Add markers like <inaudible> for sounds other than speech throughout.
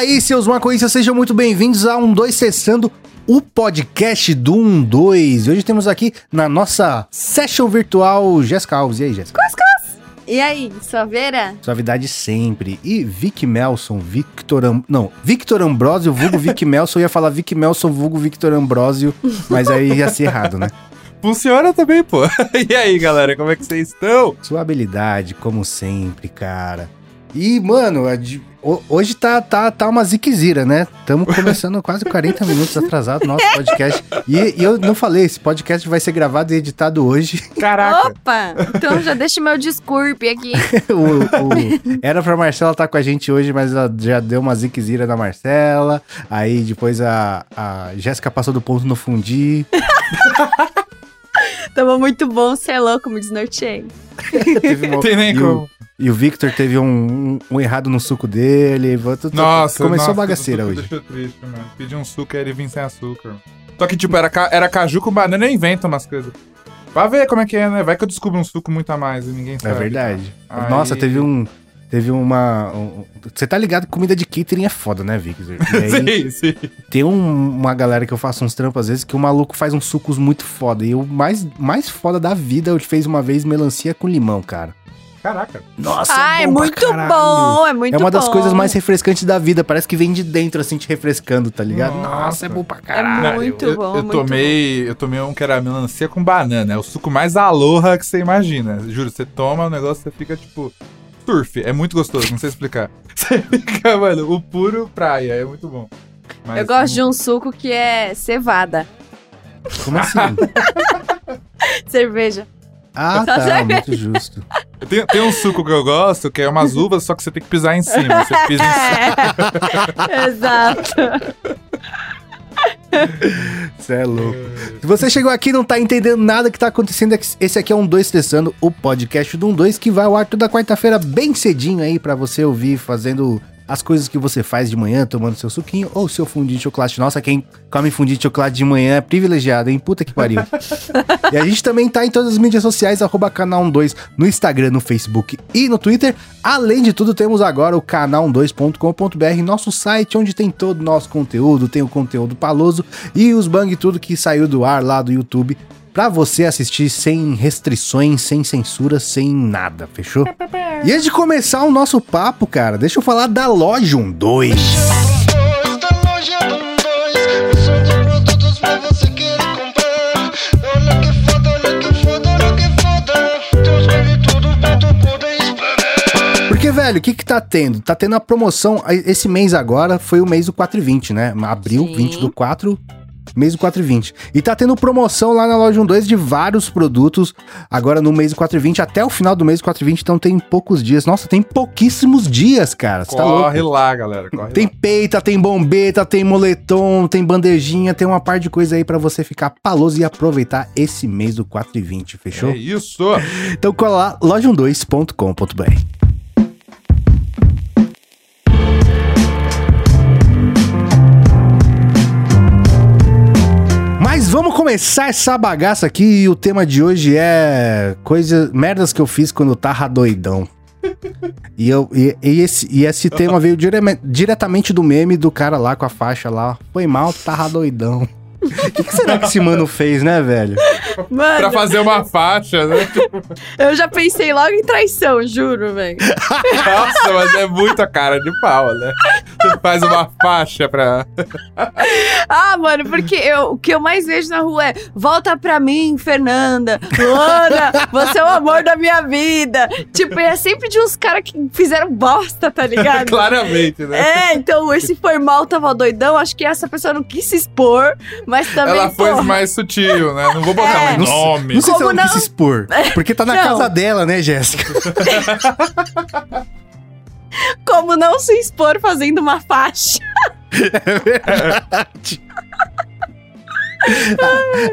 aí, seus maconhistas, sejam muito bem-vindos a um 2 Cessando, o podcast do 1 2. Hoje temos aqui na nossa session virtual Jéssica Alves. E aí, Jéssica? E aí, suaveira? Suavidade sempre. E Vic Melson, Victor... Am... Não, Victor Ambrosio, vulgo Vic <laughs> Melson. Eu ia falar Vic Melson, vulgo Victor Ambrosio, mas aí ia ser errado, né? <laughs> Funciona também, pô. <laughs> E aí, galera, como é que vocês estão? Sua habilidade, como sempre, cara. E, mano, hoje tá, tá, tá uma ziquezira, né? Estamos <laughs> começando quase 40 minutos atrasado o nosso podcast. E, e eu não falei, esse podcast vai ser gravado e editado hoje. Caraca. Opa! Então já deixa meu desculpe aqui. <laughs> o, o- era pra Marcela estar com a gente hoje, mas ela já deu uma ziquezira na Marcela. Aí depois a, a Jéssica passou do ponto no fundi. <laughs> Tava muito bom, cê é louco, me desnorteei. <laughs> Teve uma- Tem nem e o- como. E o Victor teve um, um- um errado no suco dele. tudo- Nossa, começou nossa, a bagaceira o hoje. Deixou triste, mano. Pedi um suco e ele vinha sem açúcar. Só que, tipo, era, ca- era caju com banana e inventa umas coisas. Pra ver como é que é, né? Vai que eu descubro um suco muito a mais e ninguém É sabe. verdade. Aí- Nossa, teve um. Teve uma. um- Você tá ligado que comida de catering é foda, né, Victor? <laughs> E aí, sim, sim. tem um- uma galera que eu faço uns trampos às vezes que o maluco faz uns sucos muito foda. E o mais, mais foda da vida, eu fez uma vez melancia com limão, cara. Caraca. Nossa, ah, é bom pra muito bom, é muito É bom. uma das coisas mais refrescantes da vida. Parece que vem de dentro, assim, te refrescando, tá ligado? Nossa. Nossa, é bom pra caralho. É muito eu, bom, Eu muito tomei, eu tomei um que era melancia com banana. É o suco mais aloha que você imagina. Juro, você toma o negócio, você fica tipo surf. É muito gostoso, não sei explicar. <laughs> Você fica, mano, o puro praia. É muito bom. Mas- Eu gosto de um suco que é cevada. Como assim? <laughs> Cerveja. Ah, Tá certo. muito justo. Tem, tem um suco que eu gosto, que é umas uvas, só que você tem que pisar em cima. Você pisa em cima. <laughs> É, exato. Você é louco. Se você chegou aqui e não tá entendendo nada que tá acontecendo, esse aqui é um 2 Testando, o podcast do 12 que vai ao ar toda quarta-feira bem cedinho aí pra você ouvir fazendo as coisas que você faz de manhã, tomando seu suquinho ou seu fundinho de chocolate. Nossa, quem come fundinho de chocolate de manhã é privilegiado, hein? Puta que pariu. <laughs> e a gente também tá em todas as mídias sociais, arroba canal 12 no Instagram, no Facebook e no Twitter. Além de tudo, temos agora o canal12.com.br, nosso site onde tem todo o nosso conteúdo, tem o conteúdo paloso e os bang tudo que saiu do ar lá do YouTube pra você assistir sem restrições, sem censura, sem nada, fechou? E antes de começar o nosso papo, cara, deixa eu falar da Loja 12. Da loja um dois, são os produtos pra você querer comprar. Olha que foda, olha que foda, olha que foda. Tu escolhe tudo pra tu poder esperar. Porque, velho, o que que tá tendo? Tá tendo a promoção, esse mês agora foi o mês do 4 e 20, né? Abril, Sim. 20 do 4, mês do 4 e 20. E tá tendo promoção lá na loja 12 de vários produtos, agora no mês do 4 e 20, até o final do mês do 4 e 20, então tem poucos dias. Nossa, tem pouquíssimos dias, cara, você tá Corre louco. lá, galera. Corre Tem lá. peita, tem bombeta, tem moletom, tem bandejinha, tem uma par de coisa aí pra você ficar paloso e aproveitar esse mês do 4 e 20, fechou? É isso. <laughs> Então cola lá, loja12.com.br. Mas vamos começar essa bagaça aqui e o tema de hoje é coisas, merdas que eu fiz quando eu tava doidão. E, eu, e, e esse, e esse tema veio direme- diretamente do meme do cara lá com a faixa lá. Foi mal, tava doidão. O que, que será que esse mano fez, né, velho? Pra Mano, fazer uma faixa, né? eu já pensei logo em traição, juro, velho. Nossa, mas é muita cara de pau, né? Você faz uma faixa pra. Ah, mano, porque eu, o que eu mais vejo na rua é volta pra mim, Fernanda. Luana, você é o amor da minha vida. Tipo, é sempre de uns caras que fizeram bosta, tá ligado? <laughs> Claramente, né? É, então esse foi mal, tava doidão. Acho que essa pessoa não quis se expor, mas também. Ela foi porra, mais sutil, né? Não vou botar É. Não sei- nome. Não sei se Como ela não quis se expor. Porque tá na Não. casa dela, né, Jéssica? <laughs> Como não se expor fazendo uma faixa? <laughs>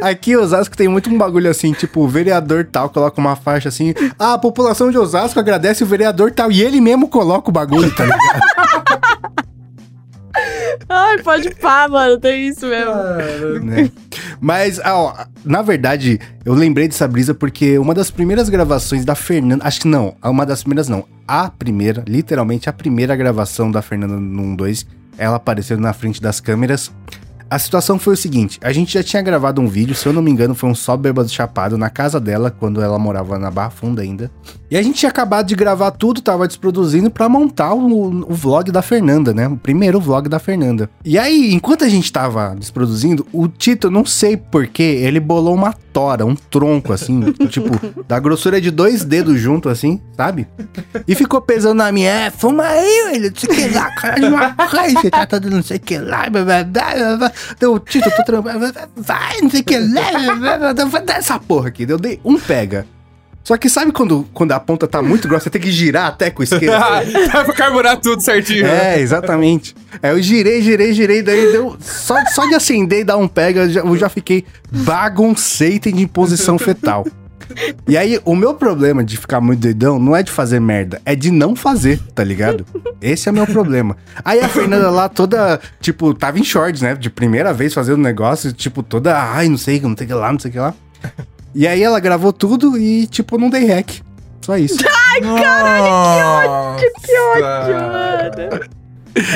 Aqui em Osasco tem muito um bagulho assim, tipo, o vereador tal coloca uma faixa assim, ah, a população de Osasco agradece o vereador tal, e ele mesmo coloca o bagulho, tá ligado? Ai, pode pá, mano, tem isso mesmo. né? Mas, ó, na verdade, eu lembrei dessa brisa porque uma das primeiras gravações da Fernanda, acho que não, uma das primeiras não, a primeira, literalmente a primeira gravação da Fernanda num 2 ela aparecendo na frente das câmeras. A situação foi o seguinte: a gente já tinha gravado um vídeo, se eu não me engano, foi um só bêbado chapado na casa dela, quando ela morava na Barra Funda ainda. E a gente tinha acabado de gravar tudo, tava desproduzindo pra montar o, o vlog da Fernanda, né? O primeiro vlog da Fernanda. E aí, enquanto a gente tava desproduzindo, o Tito, não sei porquê, ele bolou uma tora, um tronco, assim, <laughs> tipo, da grossura de dois dedos junto, assim, sabe? E ficou pesando na minha, é, fuma aí, velho, não sei o que lá, cara de maconha, você tá todo não sei o que lá, blá, blá, blá, blá. Deu, Tito, tô trampando, vai, não sei o que vai dar essa porra aqui, eu dei um pega. Só que sabe quando, quando a ponta tá muito grossa, você tem que girar até com o <laughs> isqueiro? Dá pra carburar tudo certinho. né? É, exatamente. Aí eu girei, girei, girei, daí deu. Só, só de acender e dar um pega, eu já, eu já fiquei bagunceito em posição fetal. E aí, o meu problema de ficar muito doidão não é de fazer merda, é de não fazer, tá ligado? Esse é o meu problema. Aí a Fernanda lá toda, tipo, tava em shorts, né? De primeira vez fazendo negócio, tipo, toda, ai, não sei, não sei o que lá, não sei o que lá. E aí ela gravou tudo e, tipo, não dei rec. Só isso. Ai, caralho, que ódio! mano.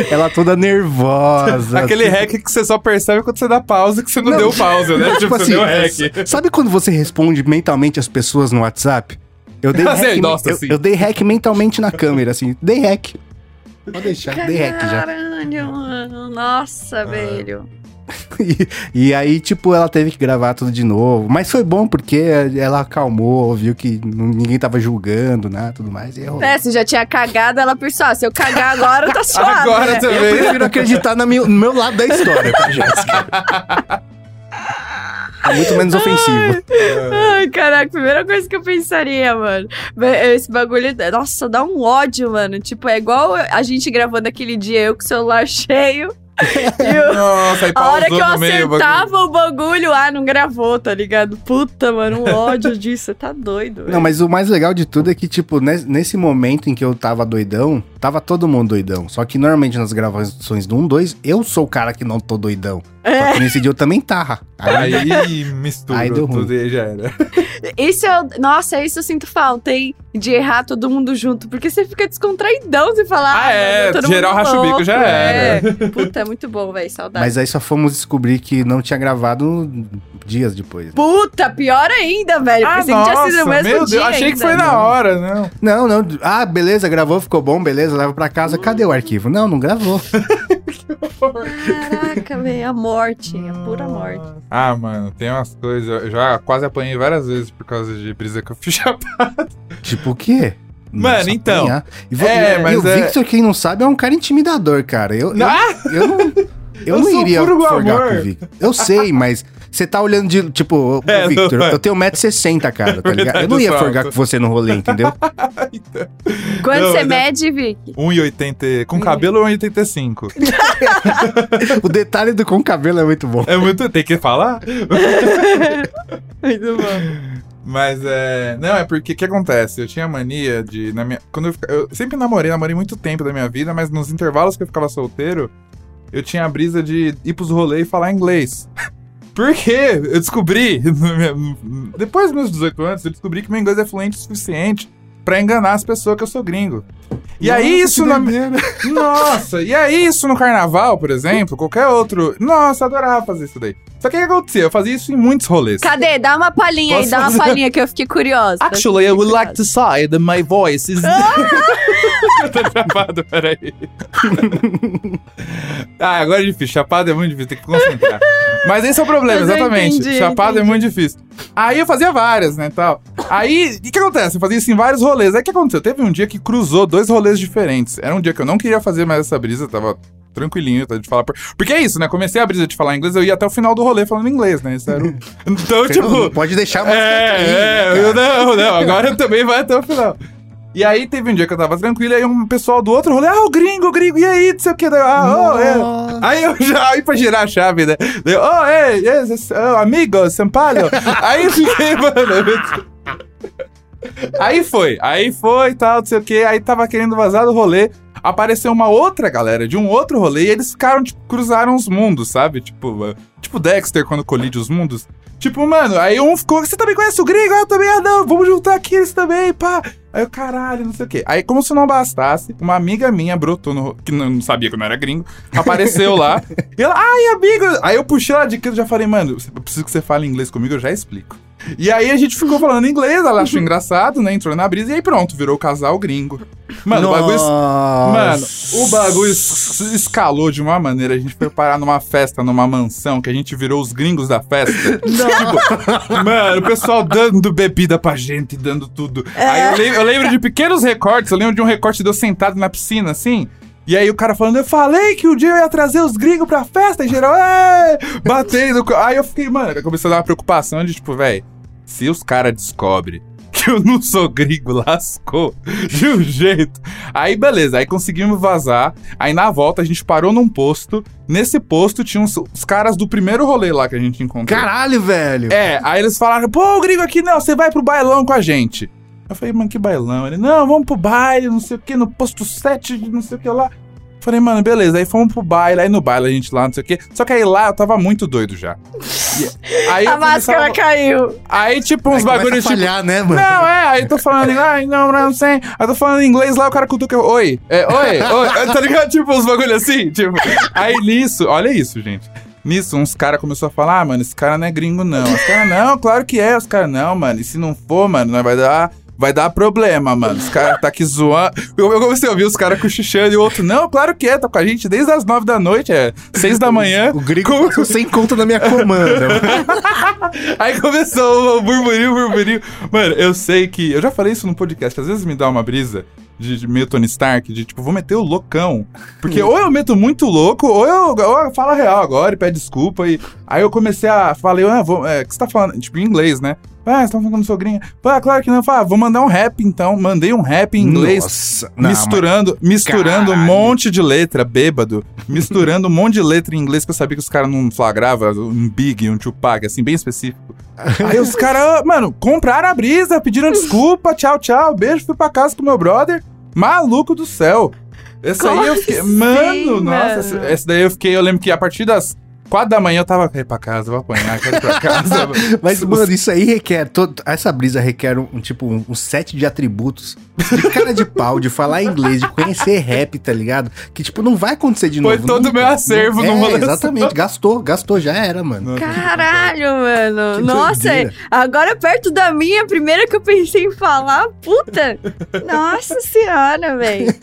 Ela toda nervosa. Aquele hack que você só percebe quando você dá pausa, que você não, Não. deu pausa, né? Tipo, você deu hack. Sabe quando você responde mentalmente as pessoas no WhatsApp? Eu dei <laughs> Ah, hack, nossa, eu, eu dei hack mentalmente na câmera, assim. Dei hack. Pode deixar, dei hack já. Caralho, mano. Nossa, velho. <laughs> E, e aí, tipo, ela teve que gravar tudo de novo. Mas foi bom porque ela acalmou, viu que ninguém tava julgando, né? Tudo mais. E eu, É, você já tinha cagado, ela pensou, ah, se eu cagar agora, tá <laughs> suave. Agora né? eu também. prefiro acreditar no meu, no meu lado da história, tá, Jéssica? É muito menos ofensivo. Ai, caraca, primeira coisa que eu pensaria, mano. Esse bagulho, nossa, dá um ódio, mano. Tipo, é igual a gente gravando aquele dia, eu com o celular <laughs> cheio. <laughs> e eu- Nossa, aí a hora que eu no meio. o bagulho. acertava o bagulho, ah, não gravou, tá ligado? Puta, mano, um ódio disso. Você tá doido, velho. Não, mas o mais legal de tudo é que, tipo, nes- nesse momento em que eu tava doidão, tava todo mundo doidão. Só que normalmente nas gravações do 1, 2, eu sou o cara que não tô doidão. Só que nesse dia eu também tava. Aí, Aí <laughs> misturou Aí deu ruim. tudo e já era. <laughs> Isso eu. Nossa, isso eu sinto falta, hein? De errar todo mundo junto. Porque você fica descontraidão, você fala. Ah, é, mano, todo geral racha o bico, louco", já era. é. <laughs> Puta, é muito bom, velho. Saudade. mas aí só fomos descobrir que não tinha gravado dias depois. Puta, pior ainda, velho. Ah, que tinha sido nossa, no mesmo meu Deus, dia achei que foi na hora, não. Não, não. Ah, beleza, gravou, ficou bom, beleza, leva pra casa. Cadê o arquivo? Não, não gravou. <laughs> Caraca, velho, a morte, a pura morte. Ah, mano, tem umas coisas. Eu já quase apanhei várias vezes por causa de brisa que eu fiz chapado. tipo o quê? Mano, Nossa, então. apanhar. E, vo- É, e mas o é- Victor, quem não sabe, é um cara intimidador, cara. Eu, eu, Ah! eu não, <laughs> eu Eu não sou iria puro forgar amor. com o Victor. Eu sei, mas você tá olhando de. Tipo, ô, É, Victor, é. eu tenho 1,60m, cara, tá <laughs> ligado? Verdade, Eu não ia forgar com você no rolê, entendeu? <laughs> Quando Não, você é- mede, Vic? 1,80. Com cabelo 1,85. <laughs> o detalhe do com cabelo é muito bom. É muito. Tem que falar? Muito bom. Mas é. Não, é porque o que acontece? Eu tinha mania de. Na minha, quando eu, eu sempre namorei, namorei muito tempo da minha vida, mas nos intervalos que eu ficava solteiro, eu tinha a brisa de ir pros rolês e falar inglês. <laughs> Por quê? Eu descobri, <laughs> depois dos meus 18 anos, eu descobri que meu inglês é fluente o suficiente pra enganar as pessoas que eu sou gringo. E aí Nossa, isso que na. <laughs> Nossa, e aí isso no carnaval, por exemplo, qualquer outro. Nossa, adorava fazer isso daí. Só que o que acontecia? Eu fazia isso em muitos rolês. Cadê? Dá uma palhinha aí, Posso dá uma fazer? palhinha que eu fiquei curiosa. Actually, I would like to say that my voice is. <laughs> <laughs> tá travado, peraí. <laughs> ah, agora é difícil. Chapado é muito difícil, tem que concentrar. Mas esse é o problema, Mas eu exatamente. entendi, Chapado é muito difícil. Aí eu fazia várias, né, tal. Aí, o que acontece? Eu fazia isso em vários rolês. Aí o que aconteceu? Teve um dia que cruzou dois rolês diferentes. Era um dia que eu não queria fazer mais essa brisa, tava tranquilinho tá, de falar. Por... Porque é isso, né? Comecei a brisa de falar inglês, eu ia até o final do rolê falando inglês, né? Isso era o... <laughs> Então, Você tipo... não, pode deixar mais É, é, cara. eu não, não, <laughs> agora também vai até o final. E aí teve um dia que eu tava tranquilo, aí um pessoal do outro rolê, ah, o gringo, o gringo, e aí, não sei o que, ah, oh, é. Aí eu já, aí pra girar a chave, né, eu, oh, hey, yes, oh, amigo, São Paulo. aí eu fiquei, <laughs> mano, Aí foi, aí foi e tal, não sei o que, aí tava querendo vazar do rolê. Apareceu uma outra galera de um outro rolê e eles ficaram, tipo, cruzaram os mundos, sabe? Tipo, uh, tipo Dexter quando colide os mundos. Tipo, mano, aí um ficou, você também conhece o gringo? Eu também, ah, não, vamos juntar aqui eles também, pá. Aí eu, caralho, não sei o quê. Aí, como se não bastasse, uma amiga minha brotou no. que não não sabia que eu não era gringo, apareceu lá. <laughs> e ela, ai, amigo. Aí eu puxei ela de canto e já falei, mano, eu preciso que você fale inglês comigo, eu já explico. E aí a gente ficou falando inglês, ela achou engraçado, né? Entrou na brisa e aí pronto, virou casal gringo. Mano, o bagulho. Mano, o bagulho es- escalou de uma maneira. A gente foi parar numa festa, numa mansão, que a gente virou os gringos da festa. Tipo, mano, o pessoal dando bebida pra gente, dando tudo. Aí eu lembro, eu lembro de pequenos recortes. Eu lembro de um recorte de eu sentado na piscina, assim. E aí o cara falando, eu falei que o dia eu ia trazer os gringos pra festa, e geral, é, batendo. Aí eu fiquei, mano, começou a dar uma preocupação de, tipo, velho, se os caras descobrem que eu não sou gringo, lascou de um jeito. Aí, beleza, aí conseguimos vazar. Aí na volta a gente parou num posto. Nesse posto tinha uns, os caras do primeiro rolê lá que a gente encontrou. Caralho, velho. É, aí eles falaram, pô, o gringo aqui não, você vai pro bailão com a gente. Eu falei, mano, que bailão? Ele, não, vamos pro baile, não sei o que, no posto 7, de não sei o que lá. Falei, mano, beleza. Aí fomos pro baile, aí no baile a gente lá, não sei o que. Só que aí lá eu tava muito doido já. Aí <laughs> A eu começava- máscara caiu. Aí, tipo, uns Aí bagulhos, a tipo. falhar, né, mano? Não, é, aí tô falando, ai, não, não sei. Aí tô falando em inglês lá, o cara cutuca, eu, oi, é, oi, oi, <laughs> tá ligado? Tipo, uns bagulho assim, tipo. Aí nisso, olha isso, gente. Nisso, uns caras começaram a falar, ah, mano, esse cara não é gringo, não. Os caras, não, claro que é. Os caras, não, mano, e se não for, mano, nós vai dar. Vai dar problema, mano. Os caras tá aqui zoando. Eu, eu comecei a ouvir os caras cochichando e o outro, não, claro que é, tá com a gente desde as nove da noite, é seis da manhã. O gringo passou sem conta na minha comanda. <laughs> Aí começou o burburinho, o burburinho. Mano, eu sei que. Eu já falei isso no podcast, às vezes me dá uma brisa de, de meio Tony Stark, de tipo, vou meter o loucão. Porque ou eu meto muito louco, ou eu, ou eu falo a real agora e pede desculpa. E... Aí eu comecei a. Falei, ah, vou. É, o que você tá falando? Tipo, em inglês, né? Ah, você tá falando sogrinha. Pá, claro que não. Fala, ah, vou mandar um rap então. Mandei um rap em inglês. Nossa. Não, misturando, misturando um Caralho. monte de letra, bêbado. Misturando um monte de letra em inglês que eu sabia que os caras não flagravam. Um Big, um Tupac, assim, bem específico. Aí os <laughs> caras, mano, compraram a brisa, pediram desculpa, tchau, tchau, beijo, fui pra casa com meu brother. Maluco do céu. Esse aí eu fiquei. assim, Mano, nossa, mano? esse, esse daí eu fiquei. Eu lembro que a partir das quatro da manhã eu tava. Quero ir pra casa, vou apanhar, quero ir pra casa. <laughs> Mas, mano, isso aí requer. todo- essa brisa requer um, um, tipo um, um set de atributos. De cara de pau, de falar inglês, de conhecer rap, tá ligado? Que, tipo, não vai acontecer de Foi novo. todo nunca. meu acervo Não- é. Exatamente, gastou, gastou, já era, mano. Caralho, mano. Que Nossa, doideira. agora perto da minha, a primeira que eu pensei em falar, puta. Nossa senhora, velho.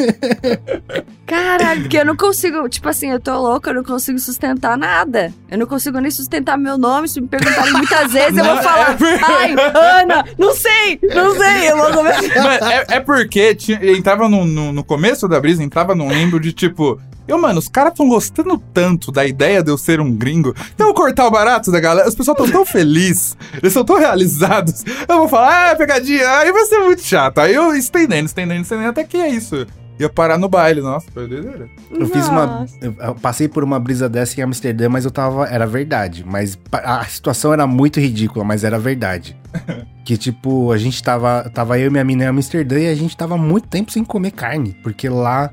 <laughs> Caralho, porque eu não consigo, tipo assim, eu tô louca, eu não consigo sustentar nada. Eu não consigo nem sustentar meu nome. Se me perguntarem muitas vezes, eu vou Não, falar, é ai, Ana, não sei, não sei. Eu vou começar. <laughs> É, é porque tinha- entrava no, no, no começo da brisa, entrava num limbo de tipo. Eu, mano, os caras tão gostando tanto da ideia de eu ser um gringo. Então eu vou cortar o barato da galera. Os pessoal tão tão felizes. Eles são tão realizados. Eu vou falar, ah, pegadinha. Aí vai ser muito chato. Aí eu estendendo, estendendo, estendendo. Até que é isso. Ia parar no baile. Nossa, foi doideira. Eu fiz uma. Eu passei por uma brisa dessa em Amsterdã, mas eu tava. Era verdade. Mas a situação era muito ridícula, mas era verdade. <laughs> que tipo, a gente tava. Tava eu e minha mina em Amsterdã e a gente tava muito tempo sem comer carne. Porque lá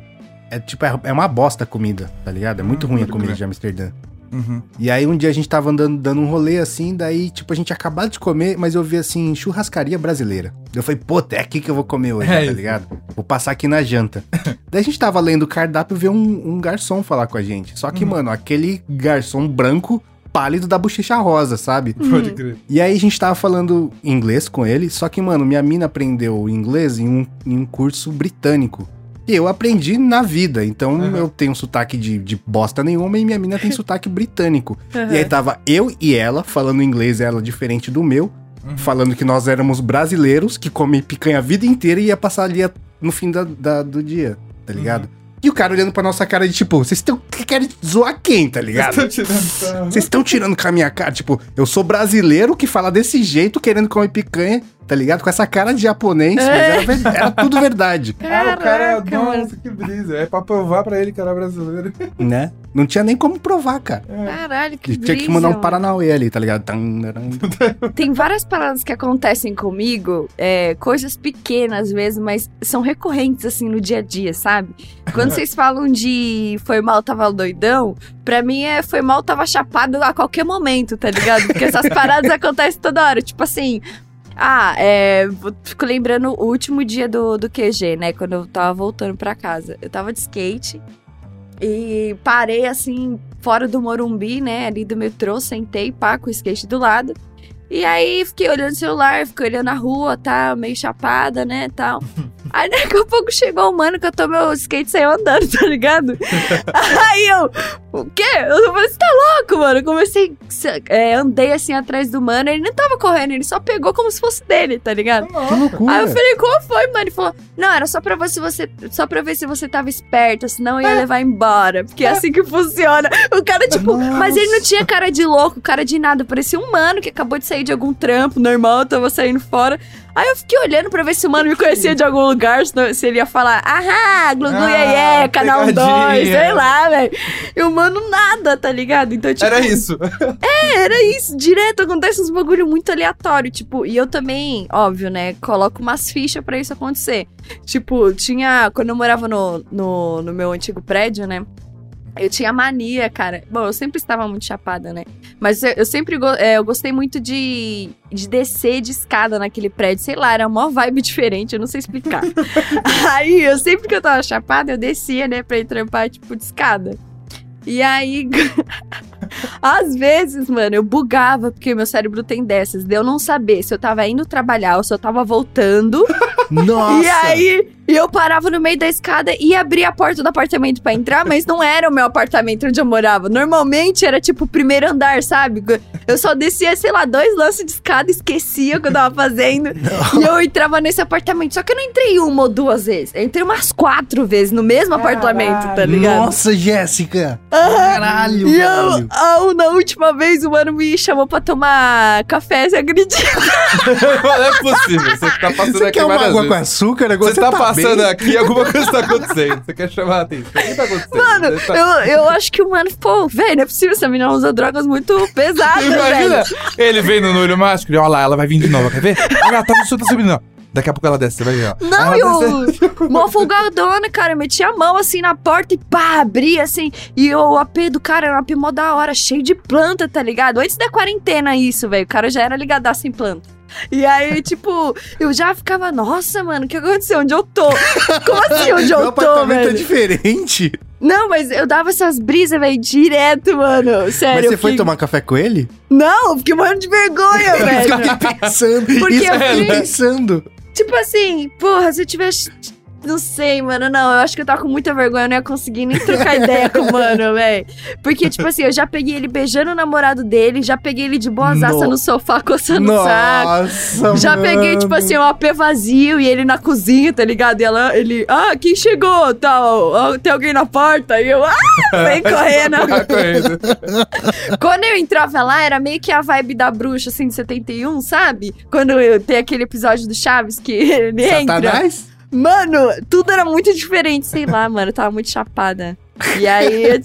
é tipo, é, é uma bosta a comida, tá ligado? É muito Hum, ruim a comida de Amsterdã. Uhum. E aí um dia a gente tava andando, dando um rolê assim, daí, tipo, a gente acabado de comer, mas eu vi assim, churrascaria brasileira. Eu falei, pô, é aqui que eu vou comer hoje, É tá isso. ligado? Vou passar aqui na janta. <laughs> daí a gente tava lendo o cardápio e veio um, um garçom falar com a gente. Só que, Uhum. mano, aquele garçom branco, pálido da bochecha rosa, sabe? Pode crer. E aí a gente tava falando inglês com ele, só que, mano, minha mina aprendeu inglês em um, em um curso britânico. E eu aprendi na vida, então Uhum. eu tenho sotaque de, de bosta nenhuma e minha mina tem <laughs> sotaque britânico. Uhum. E aí tava eu e ela falando inglês, ela diferente do meu, Uhum. falando que nós éramos brasileiros, que comem picanha a vida inteira e ia passar ali a- no fim da, da- do dia, tá Uhum. ligado? E o cara olhando pra nossa cara de tipo, vocês estão querem zoar quem, tá ligado? Vocês estão tirando com a minha cara. Tipo, eu sou brasileiro que fala desse jeito, querendo comer picanha, tá ligado? Com essa cara de japonês, mas era, era tudo verdade, <laughs> Ah, o cara, Caraca, mano. nossa, que brisa. É pra provar pra ele que era brasileiro. né? Não tinha nem como provar, cara. Caralho, que Tinha que brisa, mandar um. Paranauê ali, tá ligado? Tem várias paradas que acontecem comigo, é, coisas pequenas mesmo, mas são recorrentes, assim, no dia a dia, sabe? Quando <laughs> vocês falam de foi mal, tava doidão, pra mim é foi mal, tava chapado a qualquer momento, tá ligado? Porque essas paradas <laughs> acontecem toda hora. Tipo assim. Ah, é. Fico lembrando o último dia do, do QG, né? Quando eu tava voltando pra casa. Eu tava de skate e parei assim, fora do Morumbi, né? Ali do metrô, sentei, pá, com o skate do lado. E aí fiquei olhando o celular, fiquei olhando a rua, tá, meio chapada, né, tal. <laughs> Aí daqui a pouco chegou o mano que eu tô meu skate e saiu andando, tá ligado? <laughs> aí eu, o quê? Eu falei, você tá louco, mano? Eu comecei, é, andei assim atrás do mano, ele não tava correndo, ele só pegou como se fosse dele, tá ligado? Que loucura. Aí eu falei, qual foi, mano? Ele falou, não, era só pra se você, só pra ver se você tava esperto, senão eu ia levar embora. Porque é assim que funciona. O cara, tipo, mas ele não tinha cara de louco, cara de nada. Parecia um mano que acabou de sair de algum trampo normal, tava saindo fora. Aí eu fiquei olhando pra ver se o mano me conhecia de algum lugar, se, ele ia falar, ahá, Glugu Ah, Iê, canal 2, pegadinha. sei lá, velho. E o mano nada, tá ligado? Então, tipo, Era isso. <laughs> é, era isso. Direto acontece uns bagulho muito aleatório. Tipo, e eu também, óbvio, né? Coloco umas fichas pra isso acontecer. Tipo, tinha. Quando eu morava no, no, no meu antigo prédio, né? Eu tinha mania, cara. Bom, eu sempre estava muito chapada, né? Mas eu, eu sempre go- é, eu gostei muito de, de descer de escada naquele prédio. Sei lá, era uma vibe <laughs> diferente, eu não sei explicar. <laughs> aí, eu sempre que eu tava chapada, eu descia, né, pra ir trampar, tipo, de escada. E aí, <laughs> às vezes, mano, eu bugava, porque meu cérebro tem dessas, de eu não saber se eu tava indo trabalhar ou se eu tava voltando. Nossa! E aí, eu parava no meio da escada e abria a porta do apartamento pra entrar, mas não era o meu apartamento onde eu morava. Normalmente era tipo o primeiro andar, sabe? Eu só descia, sei lá, dois lances de escada, esquecia o que eu tava fazendo. E eu entrava nesse apartamento. Só que eu não entrei uma ou duas vezes. Eu entrei umas quatro vezes no mesmo apartamento, tá ligado? Nossa, Jéssica! Caralho, E eu, na última vez, o mano me chamou pra tomar café, você acredita? <laughs> Não é possível. Você tá passando Você aqui uma várias água com açúcar? Agora Você tá, passando bem? aqui, alguma coisa tá acontecendo. Você quer chamar a atenção. O que tá acontecendo? Mano, Você tá- eu, eu acho que o mano, pô, velho, não é possível, essa menina usa drogas muito pesadas, Imagina, velho. ele vem no olho mágico e olha lá, ela vai vir de novo, quer ver? Olha lá, tá, tá subindo, ó. Daqui a pouco ela desce, você vai ver, ó. Não, Aí ela <laughs> mó folgadona, cara, eu meti a mão assim na porta e pá, abri assim. E o AP do cara era um AP mó da hora, cheio de planta, tá ligado? Antes da quarentena isso, velho, o cara já era ligadaço em planta. E aí, <laughs> tipo, eu já ficava, nossa, mano, o que aconteceu? Onde eu tô? <laughs> Como assim, onde Meu eu tô, apartamento é diferente. Não, mas eu dava essas brisas, velho, direto, mano. Sério. Mas você eu foi tomar café com ele? Não, eu fiquei morrendo de vergonha, Eu velho. fiquei pensando. Porque isso eu eu fiquei- pensando. Tipo assim, porra, se eu tivesse. Não sei, mano, não. Eu acho que eu tava com muita vergonha, eu não ia conseguir nem trocar ideia com o mano, <laughs> velho. Porque, tipo assim, eu já peguei ele beijando o namorado dele, já peguei ele de boazaça No- no sofá coçando o saco. Nossa, Já mano. peguei, tipo assim, um AP vazio e ele na cozinha, tá ligado? E ela, ele, ah, quem chegou? Tal, ah, tem alguém na porta? E eu, ah, vem <laughs> correndo. Tá. <laughs> Quando eu entrava lá, era meio que a vibe da bruxa, assim, de 71, sabe? Quando eu, tem aquele episódio do Chaves que ele entra. Satanás? Mano, tudo era muito diferente, sei lá, mano, eu tava muito chapada. E aí, eu,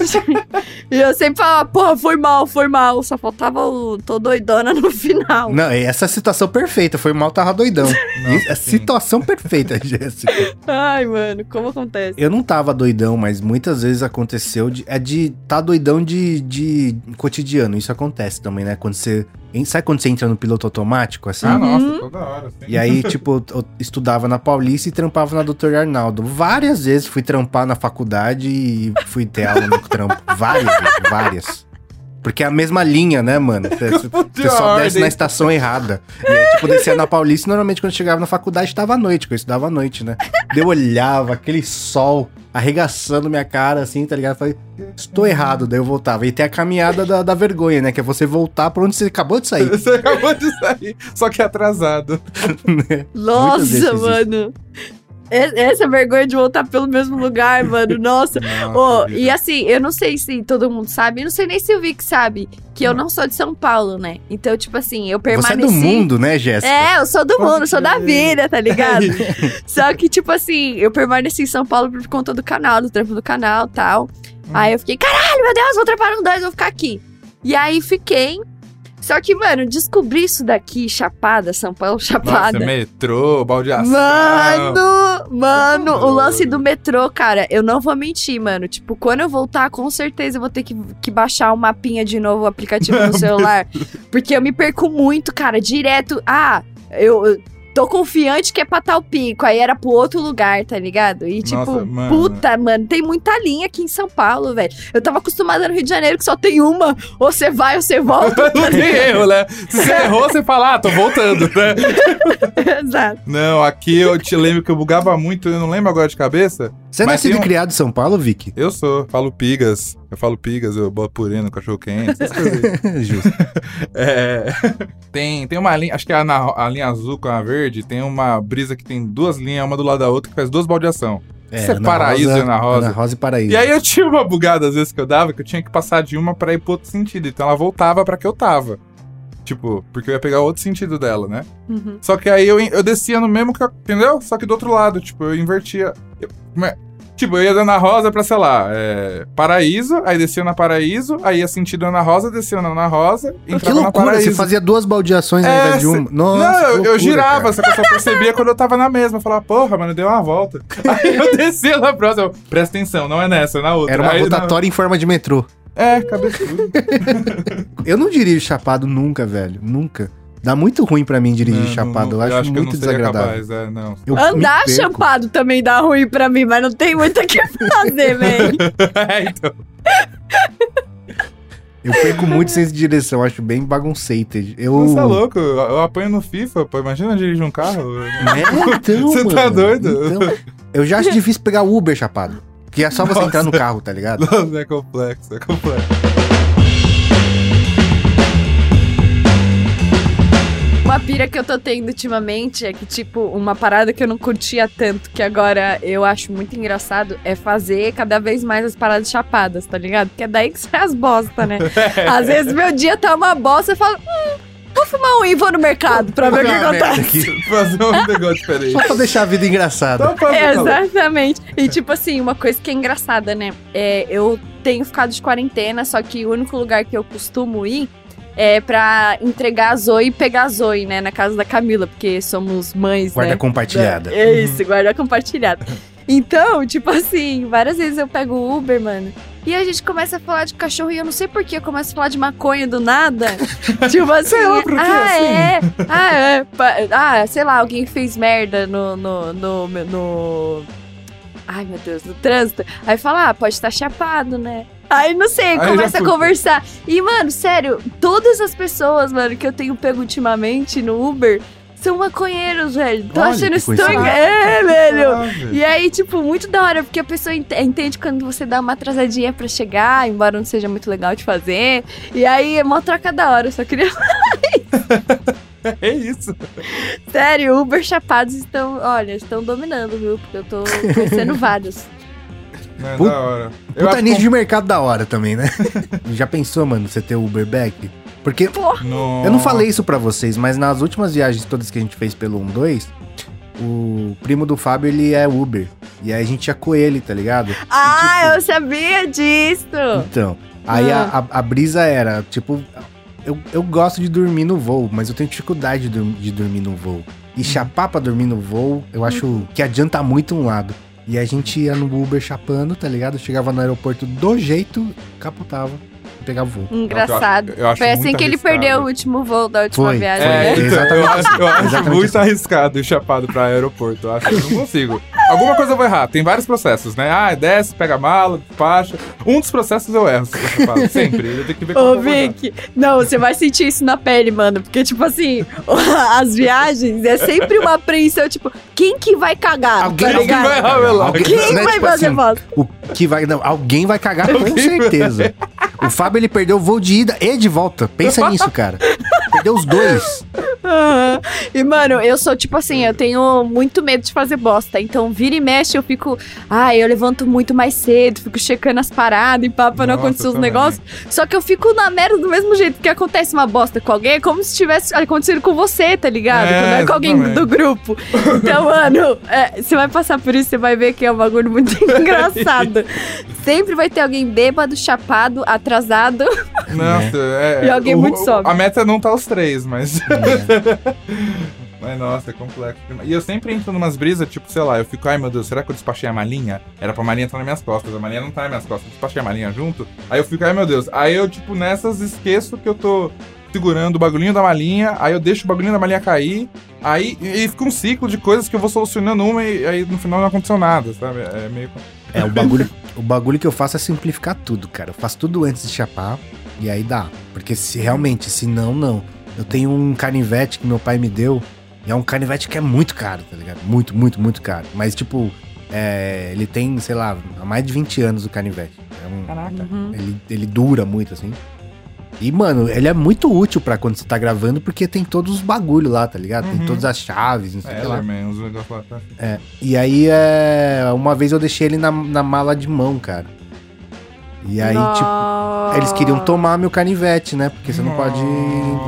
<laughs> e eu sempre falava, porra, foi mal, foi mal. Só faltava o tô doidona no final. Não, essa é a situação perfeita. Foi mal, tava doidão. Isso é a sim. situação perfeita, <laughs> Jéssica. Ai, mano, como acontece? Eu não tava doidão, mas muitas vezes aconteceu de, é de tá doidão de, de cotidiano. Isso acontece também, né? Quando você. Em- Sabe quando você entra no piloto automático, assim? Ah, Uhum. nossa, toda hora. Assim. E aí, <laughs> tipo, eu estudava na Paulista e trampava na Doutor Arnaldo. Várias vezes fui trampar na faculdade e fui ter aula no trampo. Várias vezes, <laughs> várias. Porque é a mesma linha, né, mano? <laughs> Você, só desce na estação errada. E aí, tipo, descia na Paulista e normalmente quando chegava na faculdade tava à noite, que eu estudava à noite, né? Eu olhava aquele sol arregaçando minha cara, assim, tá ligado? Falei, estou errado. Daí eu voltava. E tem a caminhada da, da vergonha, né? Que é você voltar pra onde você acabou de sair. Você acabou de sair, só que atrasado. <laughs> Muitas vezes Nossa, mano. Essa vergonha de voltar pelo mesmo lugar, <laughs> mano. Nossa. Não, acredito. e assim, eu não sei se todo mundo sabe, eu não sei nem se o Vic sabe, que eu não sou de São Paulo, né? Então, tipo assim, eu Você é permaneci. do mundo, né, Jéssica? É, eu sou do mundo, sou da vida, tá ligado? <laughs> <laughs> Só que, tipo assim, eu permaneci em São Paulo por conta do canal, do trampo do canal e tal. Aí eu fiquei, caralho, meu Deus, vou trampar no dois, vou ficar aqui. E aí fiquei. Só que, mano, descobri isso daqui, Chapada, São Paulo, Chapada. Nossa, metrô, baldeação. Mano, mano, o doido. lance do metrô, cara, eu não vou mentir, mano. Tipo, quando eu voltar, com certeza eu vou ter que, que baixar o mapinha de novo, o aplicativo no <laughs> celular. Porque eu me perco muito, cara, direto. Ah, eu. eu Tô confiante que é pra tal pico. Aí era pro outro lugar, tá ligado? E tipo, Nossa, mano. puta, mano, tem muita linha aqui em São Paulo, velho. Eu tava acostumada no Rio de Janeiro que só tem uma. Ou você vai ou você volta. <laughs> Não tem erro, né? Se você <laughs> errou, você fala, ah, tô voltando, né? Exato. Não, aqui eu te lembro que eu bugava muito, eu não lembro agora de cabeça. Você é Mas nascido e um- criado em São Paulo, Vicky? Eu sou, falo pigas, eu falo pigas, eu boto purê no cachorro quente, essas <laughs> coisas aí. Justo. <laughs> É, tem, tem uma linha, acho que é a, na- a linha azul com a verde, tem uma brisa que tem duas linhas, uma do lado da outra, que faz duas baldeação. Isso é Ana paraíso e Ana Rosa. Ana Rosa e Paraíso. E aí eu tinha uma bugada às vezes que eu dava, que eu tinha que passar de uma pra ir pro outro sentido, então ela voltava pra que eu tava. Tipo, porque eu ia pegar outro sentido dela, né? Uhum. Só que aí eu, eu descia no mesmo, entendeu? Só que do outro lado, tipo, eu invertia. É- tipo, eu ia da Ana Rosa pra, sei lá, é, Paraíso, aí descia na Paraíso, aí ia sentido Ana Rosa, descia na Ana Rosa, Que entrava na loucura, Paraíso. você fazia duas baldeações ao É, invés de uma. Nossa, não, que eu, loucura, girava, cara. só que eu só percebia quando eu tava na mesma. Eu falava, porra, mano, deu uma volta. <laughs> Aí eu descia na próxima. eu, Presta atenção, não é nessa, é na outra. Era uma Aí, rotatória em forma de metrô. na- É, cabeçudo. <laughs> Eu não dirijo chapado nunca, velho. Nunca. Dá muito ruim pra mim dirigir Não, chapado. não- eu acho que eu muito não seria desagradável. capaz, é, não. Eu Andar perco. champado também dá ruim pra mim, mas não tem muito o que fazer, <laughs> velho. É, então. Eu perco muito sem direção, acho bem bagunceito. Eu. Você tá louco? Eu, eu apanho no FIFA, pô. Imagina dirigir um carro. É, então, Você tá mano. doido? Então, eu já acho difícil pegar o Uber chapado. Que é só você Nossa. entrar no carro, tá ligado? <laughs> Nossa, é complexo, é complexo. Uma pira que eu tô tendo ultimamente é que, tipo, uma parada que eu não curtia tanto, que agora eu acho muito engraçado, é fazer cada vez mais as paradas chapadas, tá ligado? Porque é daí que sai as bosta, né? <laughs> Às vezes meu dia tá uma bosta, eu falo, hum, vou fumar um e vou no mercado pra ver o que acontece. aqui. Fazer um negócio diferente. Só pra deixar a vida engraçada. Só pra É, exatamente. E tipo assim, uma coisa que é engraçada, né? É, eu tenho ficado de quarentena, só que o único lugar que eu costumo ir é pra entregar a Zoe e pegar a Zoe, né? Na casa da Camila, porque somos mães, Guarda né? compartilhada. É isso, guarda compartilhada. <laughs> Então, tipo assim, várias vezes eu pego o Uber, mano. E a gente começa a falar de cachorro e eu não sei por que eu começo a falar de maconha do nada. <laughs> tipo assim, Sei lá por quê, ah, assim. é, ah, é, pa- ah, sei lá, alguém fez merda no, no, no, no- ai meu Deus, no trânsito. Aí fala, ah, pode estar chapado, né? Aí não sei, Aí começa a conversar. E, mano, sério, todas as pessoas, mano, que eu tenho pego ultimamente no Uber são maconheiros, velho. Tô Olha achando isso tão. É, velho. E aí, tipo, muito da hora, porque a pessoa ent- entende quando você dá uma atrasadinha pra chegar, embora não seja muito legal de fazer. E aí é mó troca da hora, só queria. <laughs> <laughs> É isso. Sério, Uber Chapados estão, olha, estão dominando, viu? Porque eu tô conhecendo <laughs> vários. Não, é Puta- da hora. Eu Puta nicho de mercado da hora também, né? <laughs> Já pensou, mano, você ter o Uber back? Porque que- eu não falei isso pra vocês, mas nas últimas viagens todas que a gente fez pelo 1-2, o primo do Fábio, ele é Uber. E aí a gente ia com ele, tá ligado? Ah, tipo- eu sabia disso! Então, aí Ah. a, a- a brisa era, tipo, eu, eu gosto de dormir no voo, mas eu tenho dificuldade de, dur- de dormir no voo. E chapar pra dormir no voo, eu acho que adianta muito um lado. E a gente ia no Uber chapando, tá ligado? Chegava no aeroporto do jeito, capotava e pegava voo. Engraçado. eu acho Foi assim que ele arriscado. perdeu o último voo da última Foi, viagem, foi. né? É, então, eu Exatamente acho, eu acho muito assim. arriscado ir chapado pra aeroporto. Eu acho que eu não consigo. Alguma coisa eu vou errar. Tem vários processos, né? Ah, desce, pega a mala, despacha. Um dos processos eu erro, eu. <laughs> Sempre. Eu tenho que ver qual Ô, que eu vou errar. Vic, não, você vai sentir isso na pele, mano. Porque, tipo assim, <laughs> as viagens é sempre uma apreensão, tipo, quem que vai cagar? Alguém, tá alguém ligado? vai ramelar. Alguém- Quem né, vai tipo fazer assim? O que vai. Não, alguém vai cagar com Alguém vai. certeza. O Fábio ele perdeu o voo de ida e de volta. Pensa <laughs> nisso, cara. Perdeu os dois. E, mano, eu sou tipo assim, eu tenho muito medo de fazer bosta. Então, vira e mexe, eu fico. Ai, eu levanto muito mais cedo, fico checando as paradas e pá, pra não acontecer os também. negócios. Só que eu fico na merda do mesmo jeito que acontece uma bosta com alguém, é como se tivesse acontecido com você, tá ligado? É, Quando é com alguém exatamente. do grupo. Então, mano, é, você vai passar por isso, você vai ver que é um bagulho muito <laughs> engraçado. Sempre vai ter alguém bêbado, chapado, atrasado. Nossa, é. E alguém o- muito sóbrio. A meta não tá os três, mas. <laughs> Mas nossa, é complexo. E eu sempre entro numas brisas, tipo, sei lá, eu fico, ai meu Deus, será que eu despachei a malinha? Era pra malinha estar nas minhas costas, a malinha não tá nas minhas costas, eu despachei a malinha junto. Aí eu fico, ai meu Deus. Aí eu, tipo, nessas esqueço que eu tô segurando o bagulhinho da malinha, aí eu deixo o bagulhinho da malinha cair, aí e fica um ciclo de coisas que eu vou solucionando uma e aí no final não aconteceu nada, sabe? É meio. É, o bagulho, o bagulho que eu faço é simplificar tudo, cara. Eu faço tudo antes de chapar e aí dá. Porque se realmente, se não, não. Eu tenho um canivete que meu pai me deu e é um canivete que é muito caro, tá ligado? Muito, muito, muito caro. Mas, tipo, é, ele tem, sei lá, há mais de 20 anos o canivete. É um- Caraca. ele, ele dura muito, assim. E, mano, ele é muito útil pra quando você tá gravando, porque tem todos os bagulho lá, tá ligado? Tem Uhum. todas as chaves, não sei o É, que lá. Leatherman, uns negócios lá. tá? É, e aí, é, uma vez eu deixei ele na, na mala de mão, cara. E aí, tipo, eles queriam tomar meu canivete, né? Porque você não pode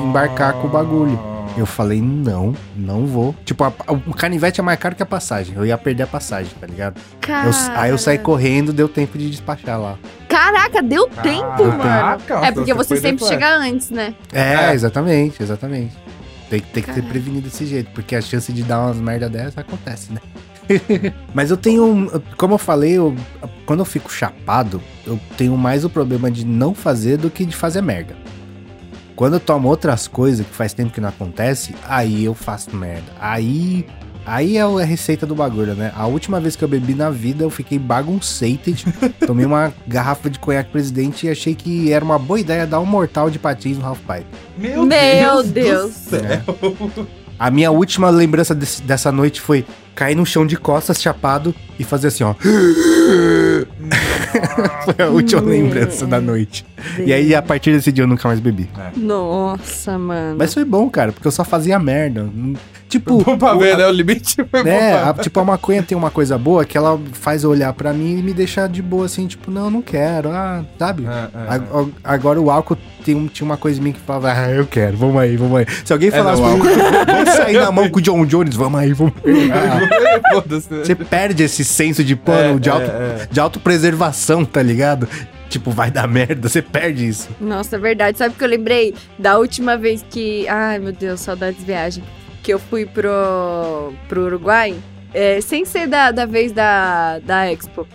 embarcar com o bagulho. Eu falei, não, não vou. Tipo, a- o canivete é mais caro que a passagem. Eu ia perder a passagem, tá ligado? Eu- aí eu saí correndo, deu tempo de despachar lá. Caraca, deu tempo, mano. Caraca, É porque você você sempre depois. chega antes, né? É, É. exatamente, exatamente. Tem, tem que ter Caralho. prevenido desse jeito, porque a chance de dar umas merda dessa acontece, né? <laughs> Mas eu tenho, como eu falei, eu- quando eu fico chapado, eu tenho mais o problema de não fazer do que de fazer merda. Quando eu tomo outras coisas que faz tempo que não acontece, aí eu faço merda. Aí, aí é a receita do bagulho, né? A última vez que eu bebi na vida, eu fiquei bagunceted. <laughs> tomei uma garrafa de conhaque presidente e achei que era uma boa ideia dar um mortal de patins no half pipe. Meu, Meu Deus! Deus. Do céu. A minha última lembrança desse- dessa noite foi cair no chão de costas chapado e fazer assim, ó. <laughs> foi a última lembrança da noite. E aí, a partir desse dia, eu nunca mais bebi. Nossa, mano. Mas foi bom, cara, porque eu só fazia merda. Tipo, Bom pra ver, né? O limite foi né, bom a, tipo, a maconha tem uma coisa boa que ela faz olhar pra mim e me deixar de boa, assim, tipo, não, não quero, ah, sabe? É, é, A- é. a- Agora o álcool tem um- tinha uma coisa em mim que falava, ah, eu quero, vamos aí, vamos aí. Se alguém falasse não, pra mim, vamos sair na mão com o John Jones, vamos aí, vamos <laughs> aí. Ah, você perde esse senso de pano, É, de, é, auto, é. de autopreservação, tá ligado? Tipo, vai dar merda, você perde isso. Nossa, é verdade. Sabe o que eu lembrei da última vez que. Ai, meu Deus, saudades de viagem. Que eu fui pro, pro Uruguai. É, sem ser da, da vez da, da Expo.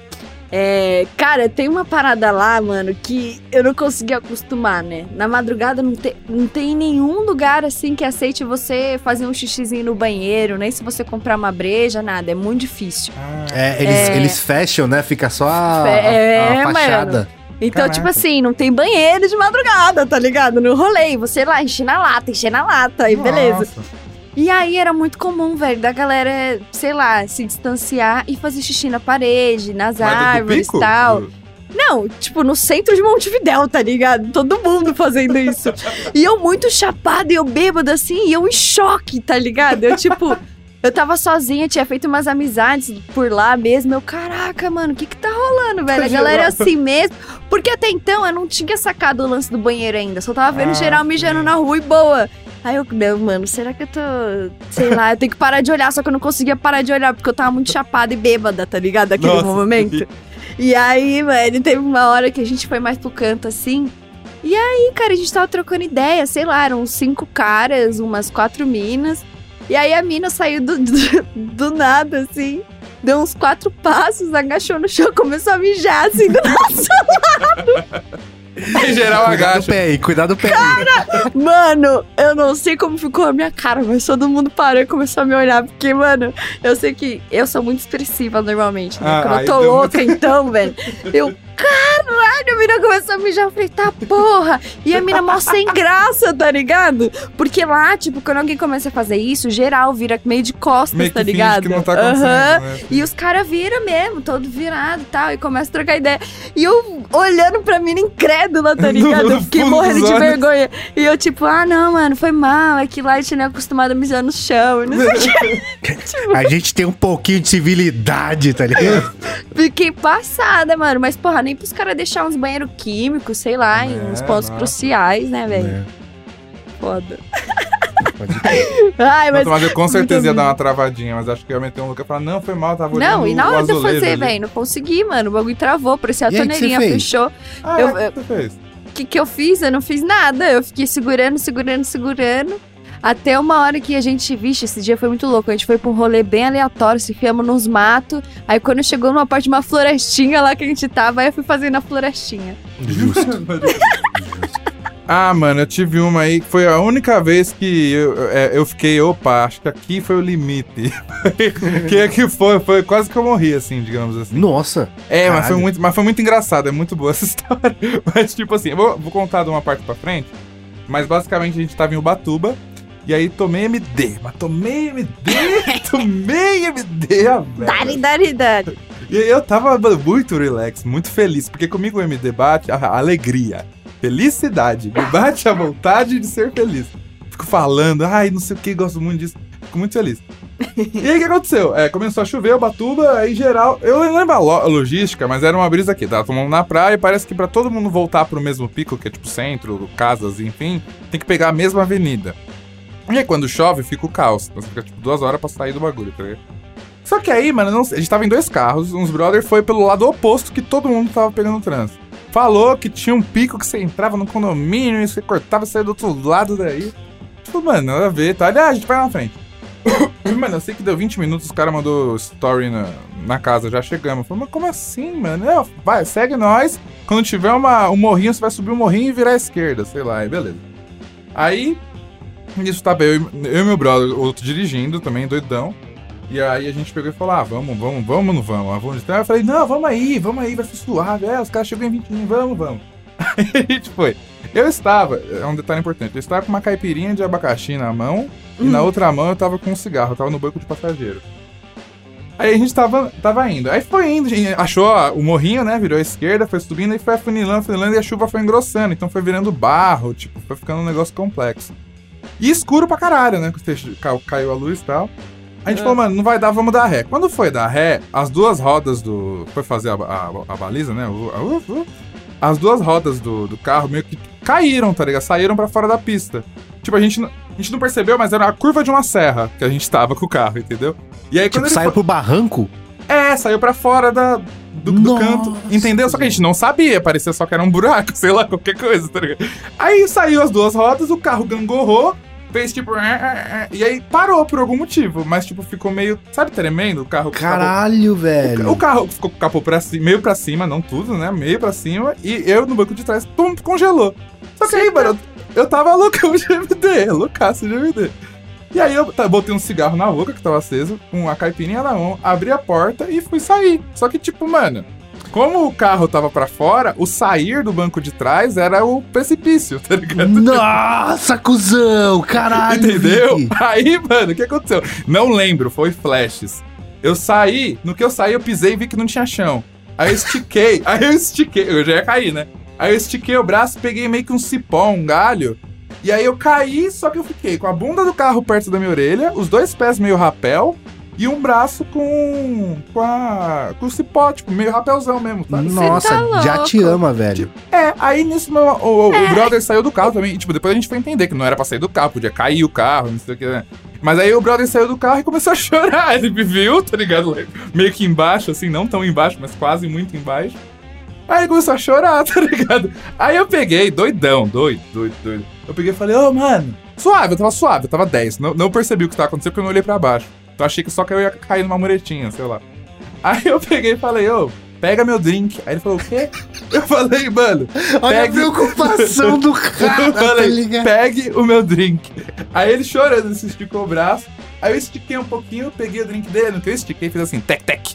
É, cara, tem uma parada lá, mano, que eu não consegui acostumar, né? Na madrugada não, te, não tem nenhum lugar assim que aceite você fazer um xixizinho no banheiro, nem se você comprar uma breja, nada. É muito difícil. Ah, É, eles, É. eles fecham, né? Fica só a, a- É, a fachada. Então, Caraca. tipo assim, não tem banheiro de madrugada, tá ligado? No rolê. E Você lá, enche na lata, enche na lata, aí beleza. E aí era muito comum, velho, da galera, sei lá, se distanciar e fazer xixi na parede, nas Mas árvores e tal. Não, tipo, no centro de Montevidéu, tá ligado? Todo mundo fazendo isso. e eu muito chapada e eu bêbada assim, e eu em choque, tá ligado? Eu, tipo, <laughs> eu tava sozinha, tinha feito umas amizades por lá mesmo. Eu, caraca, mano, o que que tá rolando, velho? A galera é assim mesmo. Porque até então eu não tinha sacado o lance do banheiro ainda. Só tava vendo Ah, geral mijando na rua e boa. Aí eu, não, mano, será que eu tô. Sei lá, eu tenho que parar de olhar, só que eu não conseguia parar de olhar, porque eu tava muito chapada e bêbada, tá ligado? Naquele Nossa, momento. E aí, mano, teve uma hora que a gente foi mais pro canto assim. E aí, cara, a gente tava trocando ideia, sei lá, eram uns cinco caras, umas quatro minas. E aí a mina saiu do, <laughs> do, do nada, assim. Deu uns quatro passos, agachou no chão, começou a mijar, assim, do <laughs> <laughs> Em geral, Cuidado do agacha. pé aí, cuidado do pé aí. Mano, eu não sei como ficou a minha cara, mas todo mundo parou e começou a me olhar. Porque, mano, eu sei que eu sou muito expressiva normalmente, né? Ah, Quando eu tô louca, então, velho. Eu, caraca! caralho, a mina começou a mijar. Eu falei, tá porra. E a mina mó sem graça, tá ligado? Porque lá, tipo, quando alguém começa a fazer isso, geral vira meio de costas, Meio que tá finge ligado? que não tá acontecendo, Aham. né? E os caras viram mesmo, todo virado e tal, e começa a trocar ideia. E eu olhando pra mina incrédula, tá <laughs> ligado? Eu fiquei morrendo de vergonha. E eu, tipo, ah, não, mano, foi mal. É que lá a gente não é acostumado a mijar no chão. Não sei o que. <laughs> A gente tem um pouquinho de civilidade, tá ligado? <laughs> Fiquei passada, mano. Mas, porra, nem pros caras deixar uns banheiros químicos, sei lá, em É, uns pontos nossa. cruciais, né, velho? É, Foda. pode. <laughs> Ai, mas. Mas, mas eu com certeza ia dar uma travadinha, mas acho que eu ia meter um look e falar, não, foi mal, tava olhando Não, e na hora de eu fazer, velho, não consegui, mano. O bagulho travou, parecia a E torneirinha, fez? fechou. Ah, Eu- é, o que você fez? O que, que eu fiz? Eu não fiz nada. Eu fiquei segurando, segurando, segurando. Até uma hora que a gente, vixe, esse dia foi muito louco. A gente foi pra um rolê bem aleatório, se enfiamos nos matos. Aí quando chegou numa parte de uma florestinha lá que a gente tava, aí eu fui fazer na florestinha. Justo. <laughs> Ah, mano, eu tive uma aí que foi a única vez que eu, é, eu fiquei, opa, acho que aqui foi o limite. <laughs> que aqui foi, foi quase que eu morri, assim, digamos assim. Nossa. É, mas foi, muito, mas foi muito engraçado, é muito boa essa <laughs> história. Mas, tipo assim, eu vou, vou contar de uma parte pra frente. Mas basicamente a gente tava em Ubatuba. E aí tomei MD. Mas tomei MD, <laughs> tomei MD, a Dari, dari, dari. E aí eu tava muito relax, muito feliz. Porque comigo o MD bate a alegria, felicidade. Me bate a vontade de ser feliz. Fico falando, ai, não sei o que, gosto muito disso. Fico muito feliz. E aí o que aconteceu? É, começou a chover, Ubatuba, aí geral. Eu não lembro a lo- a logística, mas era uma brisa aqui. Tava tomando na praia e parece que pra todo mundo voltar pro mesmo pico, que é tipo centro, casas, enfim, tem que pegar a mesma avenida. E aí quando chove, fica o caos. Então você fica tipo duas horas pra sair do bagulho, tá ligado? Só que aí, mano, não a gente tava em dois carros, uns brother foi pelo lado oposto que todo mundo tava pegando trânsito. Falou que tinha um pico que você entrava no condomínio e você cortava e saia do outro lado daí. Tipo, mano, nada a ver, tá? Aliás, a gente vai na frente. <coughs> mano, eu sei que deu 20 minutos, os caras mandou story na, na casa, já chegamos. Eu falei, mas como assim, mano? Não, vai, segue nós. Quando tiver uma, um morrinho, você vai subir o morrinho e virar à esquerda, sei lá, aí beleza. Aí, isso tava eu, e- eu e meu brother, o outro dirigindo também, doidão. E aí a gente pegou e falou: Ah, vamos, vamos, vamos ou não vamos? Ah, vamos. Eu falei: Não, vamos aí, vamos aí, vai ser suave. É, os caras chegam em 20 minutos, vamos, vamos. <laughs> Aí a gente foi. Eu estava, é um detalhe importante, eu estava com uma caipirinha de abacaxi na mão e na outra mão eu tava com um cigarro, eu tava no banco de passageiro. Aí a gente tava, tava indo. Aí foi indo, achou ó, o morrinho, né? Virou à esquerda, foi subindo e foi afunilando, afunilando e a chuva foi engrossando. Então foi virando barro, tipo, foi ficando um negócio complexo. E escuro pra caralho, né? Caiu a luz e tal. A gente falou, mano, não vai dar, vamos dar ré. Quando foi dar ré, as duas rodas do. Foi fazer a, a, a baliza, né? a- uh, uh, as duas rodas do, do carro meio que caíram, tá ligado? Saíram pra fora da pista. Tipo, a gente, não- a gente não percebeu, mas era a curva de uma serra que a gente tava com o carro, entendeu? E aí quando Tipo, saiu foi- pro barranco? É, saiu pra fora da, do, do canto. Entendeu? Só que a gente não sabia, parecia só que era um buraco, <laughs> sei lá, qualquer coisa, tá ligado? Aí saiu as duas rodas, o carro gangorrou, fez tipo. E aí parou por algum motivo, mas tipo, ficou meio. Sabe, tremendo? O carro. Caralho, velho. O carro ficou com o capô pra cima, meio pra cima, não tudo, né? Meio pra cima, e eu no banco de trás, pum, congelou. Só que aí, mano, eu, eu tava loucão de MD, loucaço de MD. E aí eu tá, botei um cigarro na boca que tava aceso, com a caipirinha na mão, abri a porta e fui sair. Só que, tipo, mano, como o carro tava pra fora, o sair do banco de trás era o precipício, <laughs> tá ligado? Nossa, cuzão! Caralho! Entendeu? Vicky. <laughs> Aí, mano, o que aconteceu? Não lembro, foi flashes. Eu saí, no que eu saí, eu pisei e vi que não tinha chão. Aí eu estiquei, <laughs> aí eu estiquei, eu já ia cair, né? Aí eu estiquei o braço, peguei meio que um cipó, um galho. E aí eu caí, só que eu fiquei com a bunda do carro perto da minha orelha, os dois pés meio rapel e um braço com. com a. com o cipó, tipo, meio rapelzão mesmo, tá? Nossa, tá já te ama, velho. É, aí nisso meu, o, o- o brother saiu do carro também. E, tipo, depois a gente foi entender que não era pra sair do carro, podia cair o carro, não sei o que, né? Mas aí o brother saiu do carro e começou a <laughs> chorar. Ele me viu, tá ligado? Meio que embaixo, assim, não tão embaixo, mas quase muito embaixo. Aí ele começou a chorar, <laughs> tá ligado? Aí eu peguei, doidão, doido, doido, doido. Eu peguei e falei, ô, mano, suave, eu tava suave, eu tava 10. Não, não percebi o que tava acontecendo porque eu não olhei pra baixo. Então achei que só que eu ia cair numa muretinha, sei lá. Aí eu peguei e falei, ô, pega meu drink. Aí ele falou, o quê? Eu falei, mano, Olha a Pegue- preocupação do <laughs> cara, eu tá falei, ligado? pegue o meu drink. Aí ele chorando, ele se esticou o braço. Aí eu estiquei um pouquinho, peguei o drink dele. No que eu estiquei, fiz assim, tec, tec.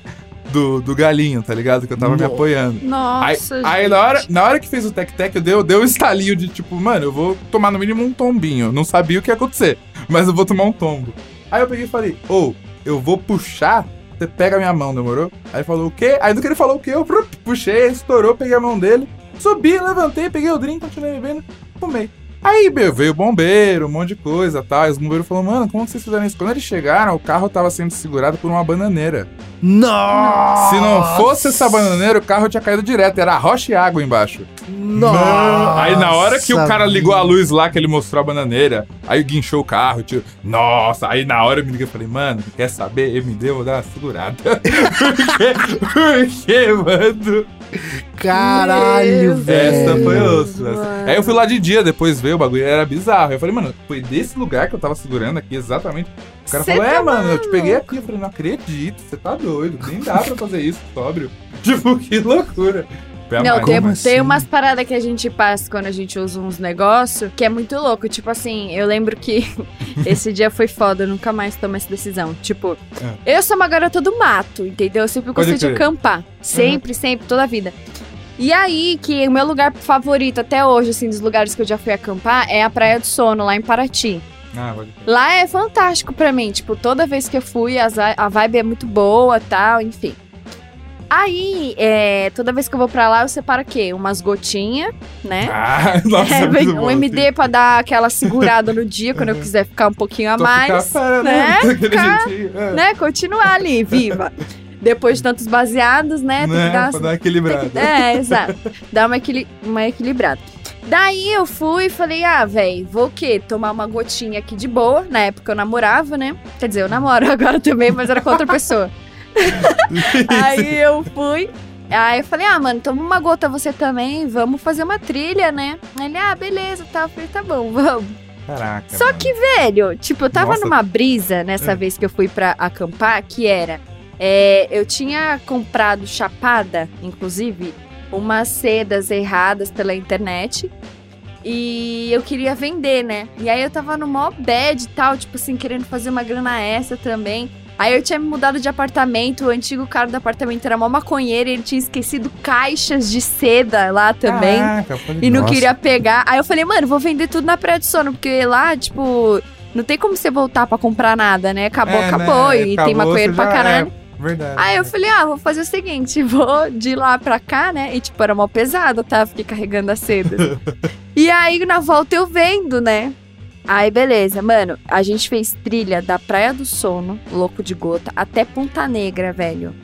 do, do galinho, tá ligado? Que eu tava me Nossa. apoiando. Aí, Nossa, aí na, hora, na hora que fez o tec-tec, deu, deu um estalinho de tipo, mano, eu vou tomar no mínimo um tombinho. Não sabia o que ia acontecer, mas eu vou tomar um tombo. Aí eu peguei e falei, ô, eu vou puxar, você pega minha mão, demorou? Aí ele falou, o quê? Aí do que ele falou o quê, eu <laughs> puxei, estourou, peguei a mão dele, subi, levantei, peguei o drink, continuei bebendo, fumei. Aí meu, veio o bombeiro, um monte de coisa tal. E os bombeiros falaram, mano, como vocês fizeram isso? Quando eles chegaram, o carro tava sendo segurado por uma bananeira. Nossa! Se não fosse essa bananeira, o carro tinha caído direto. Era rocha e água embaixo. Nossa! Aí na hora que o cara ligou a luz lá, que ele mostrou a bananeira, aí guinchou o carro, tio. Nossa, aí na hora eu me liguei e falei, mano, quer saber? Eu me deu, vou dar uma segurada. <laughs> Por quê, mano? Caralho, velho. Essa foi osso. Aí eu fui lá de dia, depois veio o bagulho, era bizarro. Eu falei, mano, foi desse lugar que eu tava segurando aqui, exatamente. O cara Cê falou, é, tá mano, eu te peguei aqui. Eu falei, não acredito, você tá doido. Nem dá pra fazer isso, sóbrio. <laughs> Tipo, que loucura. A Não, mais- tem, Como tem assim? umas paradas que a gente passa quando a gente usa uns negócios que é muito louco. Tipo assim, eu lembro que <laughs> esse dia foi foda, eu nunca mais tomo essa decisão. Tipo, eu sou uma garota do mato, entendeu? Eu sempre gostei de acampar. Sempre, sempre, toda a vida. E aí, que o meu lugar favorito até hoje, assim, dos lugares que eu já fui acampar, é a Praia do Sono, lá em Paraty. Ah. Lá é fantástico pra mim. Tipo, toda vez que eu fui, a vibe é muito boa tal, enfim. Aí, é, toda vez que eu vou pra lá, eu separo o quê? Umas gotinhas, né? Ah, <laughs> nossa, É, muito um MD pra dar aquela segurada no dia, quando eu quiser ficar um pouquinho a Tô ficar mais, fera, né? <laughs> Daquele Ficar, é. né? Continuar ali, viva. Depois de tantos baseados, né? Tem que Né? dar Pra dar uma equilibrada. é, exato. Dá uma, equili uma equilibrada. Daí eu fui e falei, ah, velho, vou o quê? Tomar uma gotinha aqui de boa. Na época eu namorava, né? Quer dizer, eu namoro <laughs> agora também, mas era com outra pessoa. <laughs> Aí eu fui. Aí eu falei, ah, mano, toma uma gota você também, vamos fazer uma trilha, né? Aí Ele, ah, beleza, tá. Eu falei, tá bom, vamos. Caraca. Só mano. que, velho, tipo, eu tava Nossa. numa brisa nessa É. vez que eu fui pra acampar, que era. é, eu tinha comprado chapada, inclusive, umas sedas erradas pela internet. E eu queria vender, né? E aí eu tava no mó bad e tal, tipo assim, querendo fazer uma grana extra também. Aí eu tinha me mudado de apartamento, o antigo cara do apartamento era mó maconheiro e ele tinha esquecido caixas de seda lá também. Caraca, pode E não Nossa. queria pegar. Aí eu falei, mano, vou vender tudo na Praia do Sono, porque lá, tipo, não tem como você voltar pra comprar nada, né? Acabou, É, acabou. né? E Acabou, tem maconheiro pra já- caralho. é, verdade. Aí eu falei, ah, vou fazer o seguinte, <laughs> vou de lá pra cá, né? E tipo, era mó pesado, tá? Fiquei carregando a seda. <laughs> e aí na volta eu vendo, né? Aí beleza, mano, a gente fez trilha da Praia do Sono, Louco de Gota, até Ponta Negra, velho.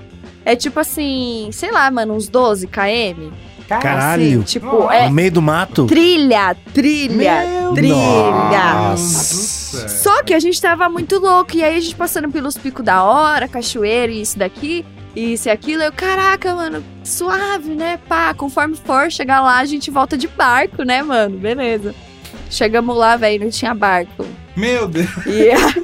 É tipo assim, sei lá, mano, uns 12 km. Caralho. Assim, tipo, é No meio do mato? trilha, trilha, Meu trilha. Nossa. Só que a gente tava muito louco. E aí a gente passando pelos picos da hora, cachoeira e isso daqui, e isso e aquilo. Eu, caraca, mano, suave, né? Pá, conforme for chegar lá, a gente volta de barco, né, mano? Beleza. Chegamos lá, velho, não tinha barco. Meu Deus. E a,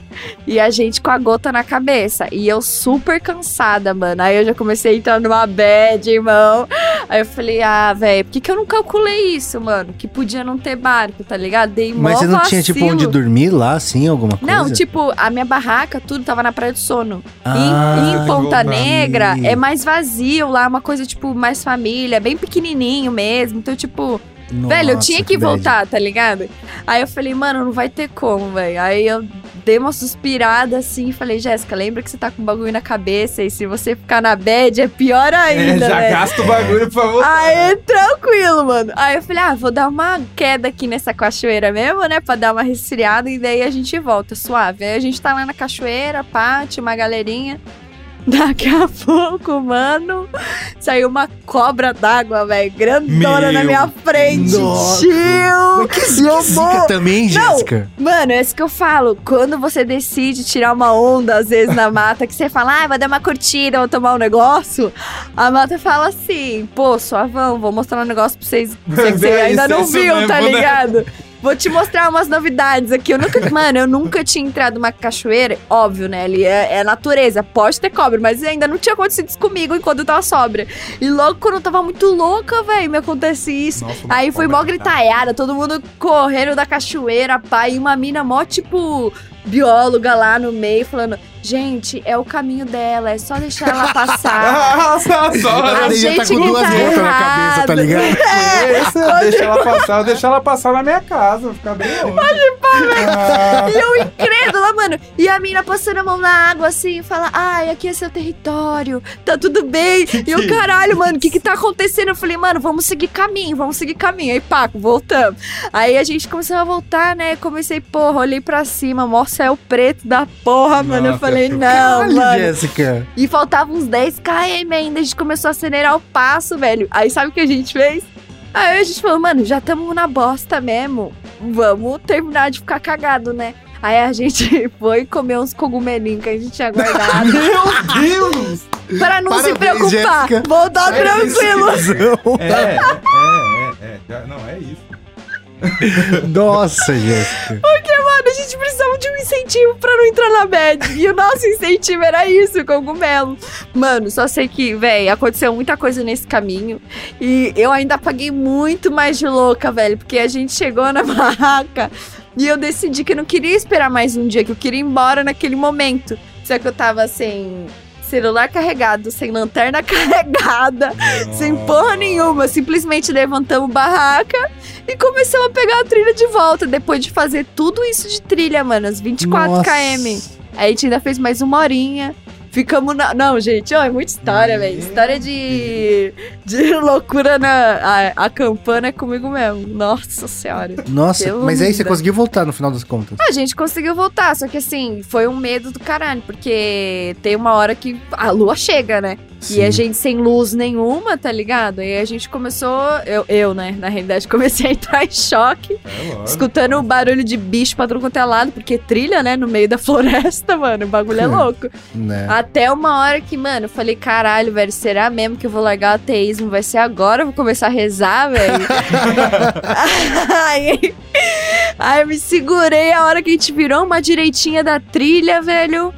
e a gente com a gota na cabeça. E eu super cansada, mano. Aí eu já comecei a entrar numa bad, irmão. Aí eu falei, ah, velho, por que, que eu não calculei isso, mano? Que podia não ter barco, tá ligado? Dei Mas você não tinha, tipo, vacilo. onde dormir lá, assim, alguma coisa? Não, tipo, a minha barraca, tudo tava na Praia do Sono. Ah, em, em Ponta. Negra, é mais vazio lá, uma coisa, tipo, mais família, bem pequenininho mesmo. Então, tipo, velho, eu Nossa, tinha que, bad. voltar, tá ligado? Aí eu falei, mano, não vai ter como, velho. Aí eu dei uma suspirada assim e falei, Jéssica, lembra que você tá com um bagulho na cabeça e se você ficar na bad é pior É, ainda, já velho. gasta o bagulho pra você. Aí, tranquilo, mano. Aí eu falei, ah, vou dar uma queda aqui nessa cachoeira mesmo, né? Pra dar uma resfriada e daí a gente volta, suave. Aí a gente tá lá na cachoeira, pá, tinha uma galerinha. <laughs> Daqui a pouco, mano, saiu uma cobra d'água, velho, grandona na Meu minha frente. Nossa. Tio! Mas que zica também, Não. Jéssica. Mano, é isso que eu falo. Quando você decide tirar uma onda, às vezes, na mata, que você fala, ah, vou dar uma curtida, vou tomar um negócio, a mata fala assim, pô, suavão, vou mostrar um negócio pra vocês que você <laughs> É ainda não é isso viu, mesmo, tá né? Vou te mostrar umas novidades aqui. Eu nunca, mano, eu nunca tinha entrado numa cachoeira. Óbvio, né? Ali é, é natureza, pode ter cobra, mas ainda não tinha acontecido isso comigo enquanto eu tava sóbria. E logo quando eu tava muito louca, velho, me acontece isso. Nossa, Aí foi mó gritaiada, todo mundo correndo da cachoeira, pai, e uma mina mó, tipo, bióloga lá no meio falando: gente, é o caminho dela, é só deixar ela passar. <laughs> Ah, só. A já tá gente com que duas tá voltas na cabeça, tá ligado? <laughs> Essa, deixa ela passar, deixa ela passar na minha casa, ficar bem longe. Ah, E eu incrédula, mano. E a mina passando a mão na água assim, fala: Ai, aqui é seu território, tá tudo bem. E o caralho, mano, o que que tá acontecendo? Eu falei, mano, vamos seguir caminho, vamos seguir caminho. Aí, Paco, voltamos. Aí a gente começou a voltar, né? Comecei, porra, olhei pra cima, mó céu preto da porra, mano. Eu Nossa, falei, não, Caralho, mano. Jéssica. E faltavam uns 10 km ainda, a gente começou a acelerar o passo, velho. Aí sabe o que a gente fez? Aí a gente falou, mano, já estamos na bosta mesmo. Vamos terminar de ficar cagado, né? Aí a gente <laughs> foi comer uns cogumelinhos que a gente tinha guardado. <laughs> Meu Deus! para não se Parabéns, preocupar. Jéssica. Voltar É tranquilo. É, é, é, é. Não, é isso. <laughs> Nossa, Jéssica. Mano, a gente precisava de um incentivo pra não entrar na bad. E o nosso incentivo era isso, o cogumelo. Mano, só sei que, velho, aconteceu muita coisa nesse caminho. E eu ainda paguei muito mais de louca, velho. Porque a gente chegou na <laughs> barraca e eu decidi que eu não queria esperar mais um dia, que eu queria ir embora naquele momento. Só que eu tava sem celular carregado, sem lanterna <laughs> carregada, sem porra nenhuma. Simplesmente levantamos barraca e começamos a pegar a trilha de volta. Depois de fazer tudo isso de trilha, mano, as 24 Nossa. km. Aí a gente ainda fez mais uma horinha. Ficamos na. Não, gente, ó, é muita história, velho. História de. de <laughs> loucura na. A, a campana é comigo mesmo. Nossa senhora. Nossa, Pelo mas aí você conseguiu voltar no final das contas. A gente conseguiu voltar, só que assim, foi um medo do caralho, porque tem uma hora que a lua chega, né? E a gente sem luz nenhuma, tá ligado? Aí a gente começou, eu, eu, né, na realidade, <laughs> comecei a entrar em choque, É escutando o barulho de bicho pra tudo quanto é lado, porque trilha, né, no meio da <laughs> floresta, mano, o bagulho é <laughs> louco. Né? Até uma hora que, mano, eu falei, caralho, velho, será mesmo que eu vou largar o ateísmo? Vai ser agora? Eu vou começar a rezar, velho? aí, aí eu me segurei a hora que a gente virou uma direitinha da trilha, velho.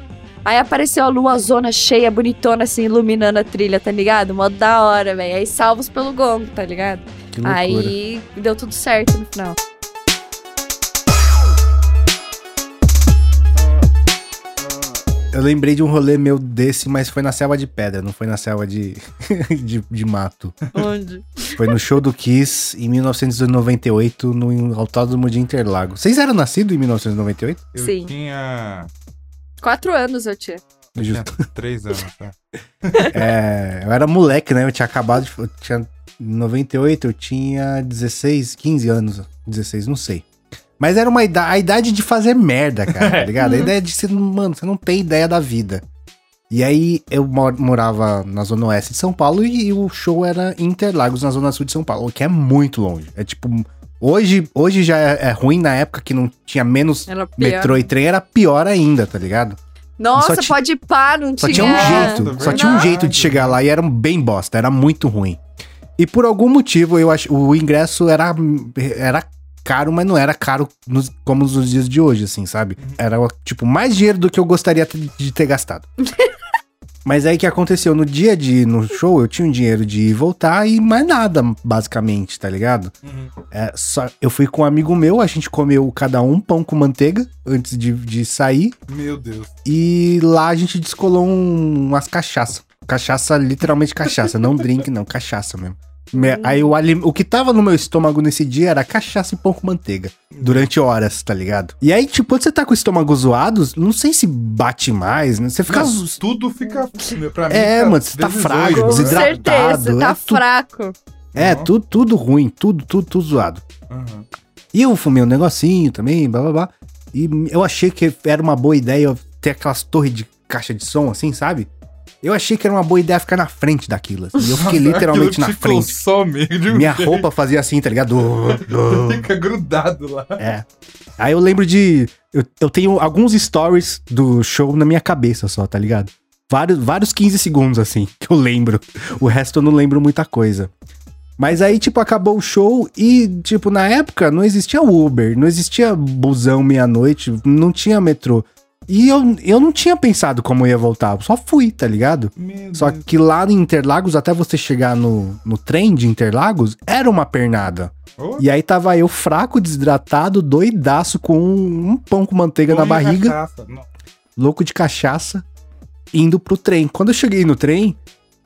Aí apareceu a lua zona cheia, bonitona, assim, iluminando a trilha, tá ligado? Mó da hora, velho. Aí salvos pelo gongo, tá ligado? Aí deu tudo certo no final. Eu lembrei de um rolê meu desse, mas foi na selva de pedra, não foi na selva de, <laughs> de, de mato. Onde? Foi no show do Kiss em 1998, no Autódromo de Interlagos. Vocês eram nascidos em 1998? Eu Sim. tinha. Quatro anos eu tinha. Eu tinha Justo. três anos, tá? <laughs> É, eu era moleque, né? Eu tinha acabado de. Eu tinha, em 98 eu tinha 16, 15 anos. 16, não sei. Mas era uma idade, a idade de fazer merda, cara, tá <laughs> ligado? A ideia de ser, mano, você não tem ideia da vida. E aí eu mor- morava na zona oeste de São Paulo e, o show era em Interlagos, na zona sul de São Paulo, que é muito longe. É tipo, hoje, hoje já é, é ruim, na época que não tinha menos metrô e trem, era pior ainda, tá ligado? Nossa, Só ti- pode ir pá, não Só tinha. tinha um Nossa, jeito, só tinha um jeito de chegar lá e era um bem bosta, era muito ruim. E por algum motivo, eu acho, o ingresso era, era caro, mas não era caro nos- como nos dias de hoje, assim, sabe? Era, tipo, mais dinheiro do que eu gostaria de ter gastado. <laughs> Mas aí o que aconteceu? No dia de ir no show, eu tinha um dinheiro de ir e voltar e mais nada, basicamente, tá ligado? É, só, eu fui com um amigo meu, a gente comeu cada um pão com manteiga antes de, de sair. Meu Deus. E lá a gente descolou um- umas cachaça. Cachaça, literalmente cachaça. não drink, não, cachaça mesmo. Me- Aí o, o que tava no meu estômago nesse dia era cachaça e pão com manteiga. Durante horas, tá ligado? E aí, tipo, quando você tá com o estômago zoado, não sei se bate mais, né? Você fica. Não, zo- tudo fica. Pra mim, É, fica mano, você tá vezes frágil, Com né? desidratado. certeza, tá é tu- fraco. É, Uhum. tudo, tudo ruim, tudo, tudo, tudo zoado. Aham. E eu fumei um negocinho também, blá blá blá. E eu achei que era uma boa ideia ter aquelas torres de caixa de som, assim, sabe? Eu achei que era uma boa ideia ficar na frente daquilo. Assim. E eu fiquei <laughs> literalmente na te frente. consome <laughs> Minha jeito. roupa fazia assim, tá ligado? <laughs> Fica grudado lá. É. Aí eu lembro de. Eu, eu tenho alguns stories do show na minha cabeça só, tá ligado? Vários, vários 15 segundos, assim, que eu lembro. O resto eu não lembro muita coisa. Mas aí, tipo, acabou o show e, tipo, na época não existia Uber, não existia busão meia-noite, não tinha metrô. E eu, eu não tinha pensado como eu ia voltar, eu só fui, tá ligado? Só que lá em Interlagos, até você chegar no, no trem de Interlagos, era uma pernada. Oh, E aí tava eu fraco, desidratado, doidaço, com um, um pão com manteiga na barriga, louco de cachaça, indo pro trem. Quando eu cheguei no trem,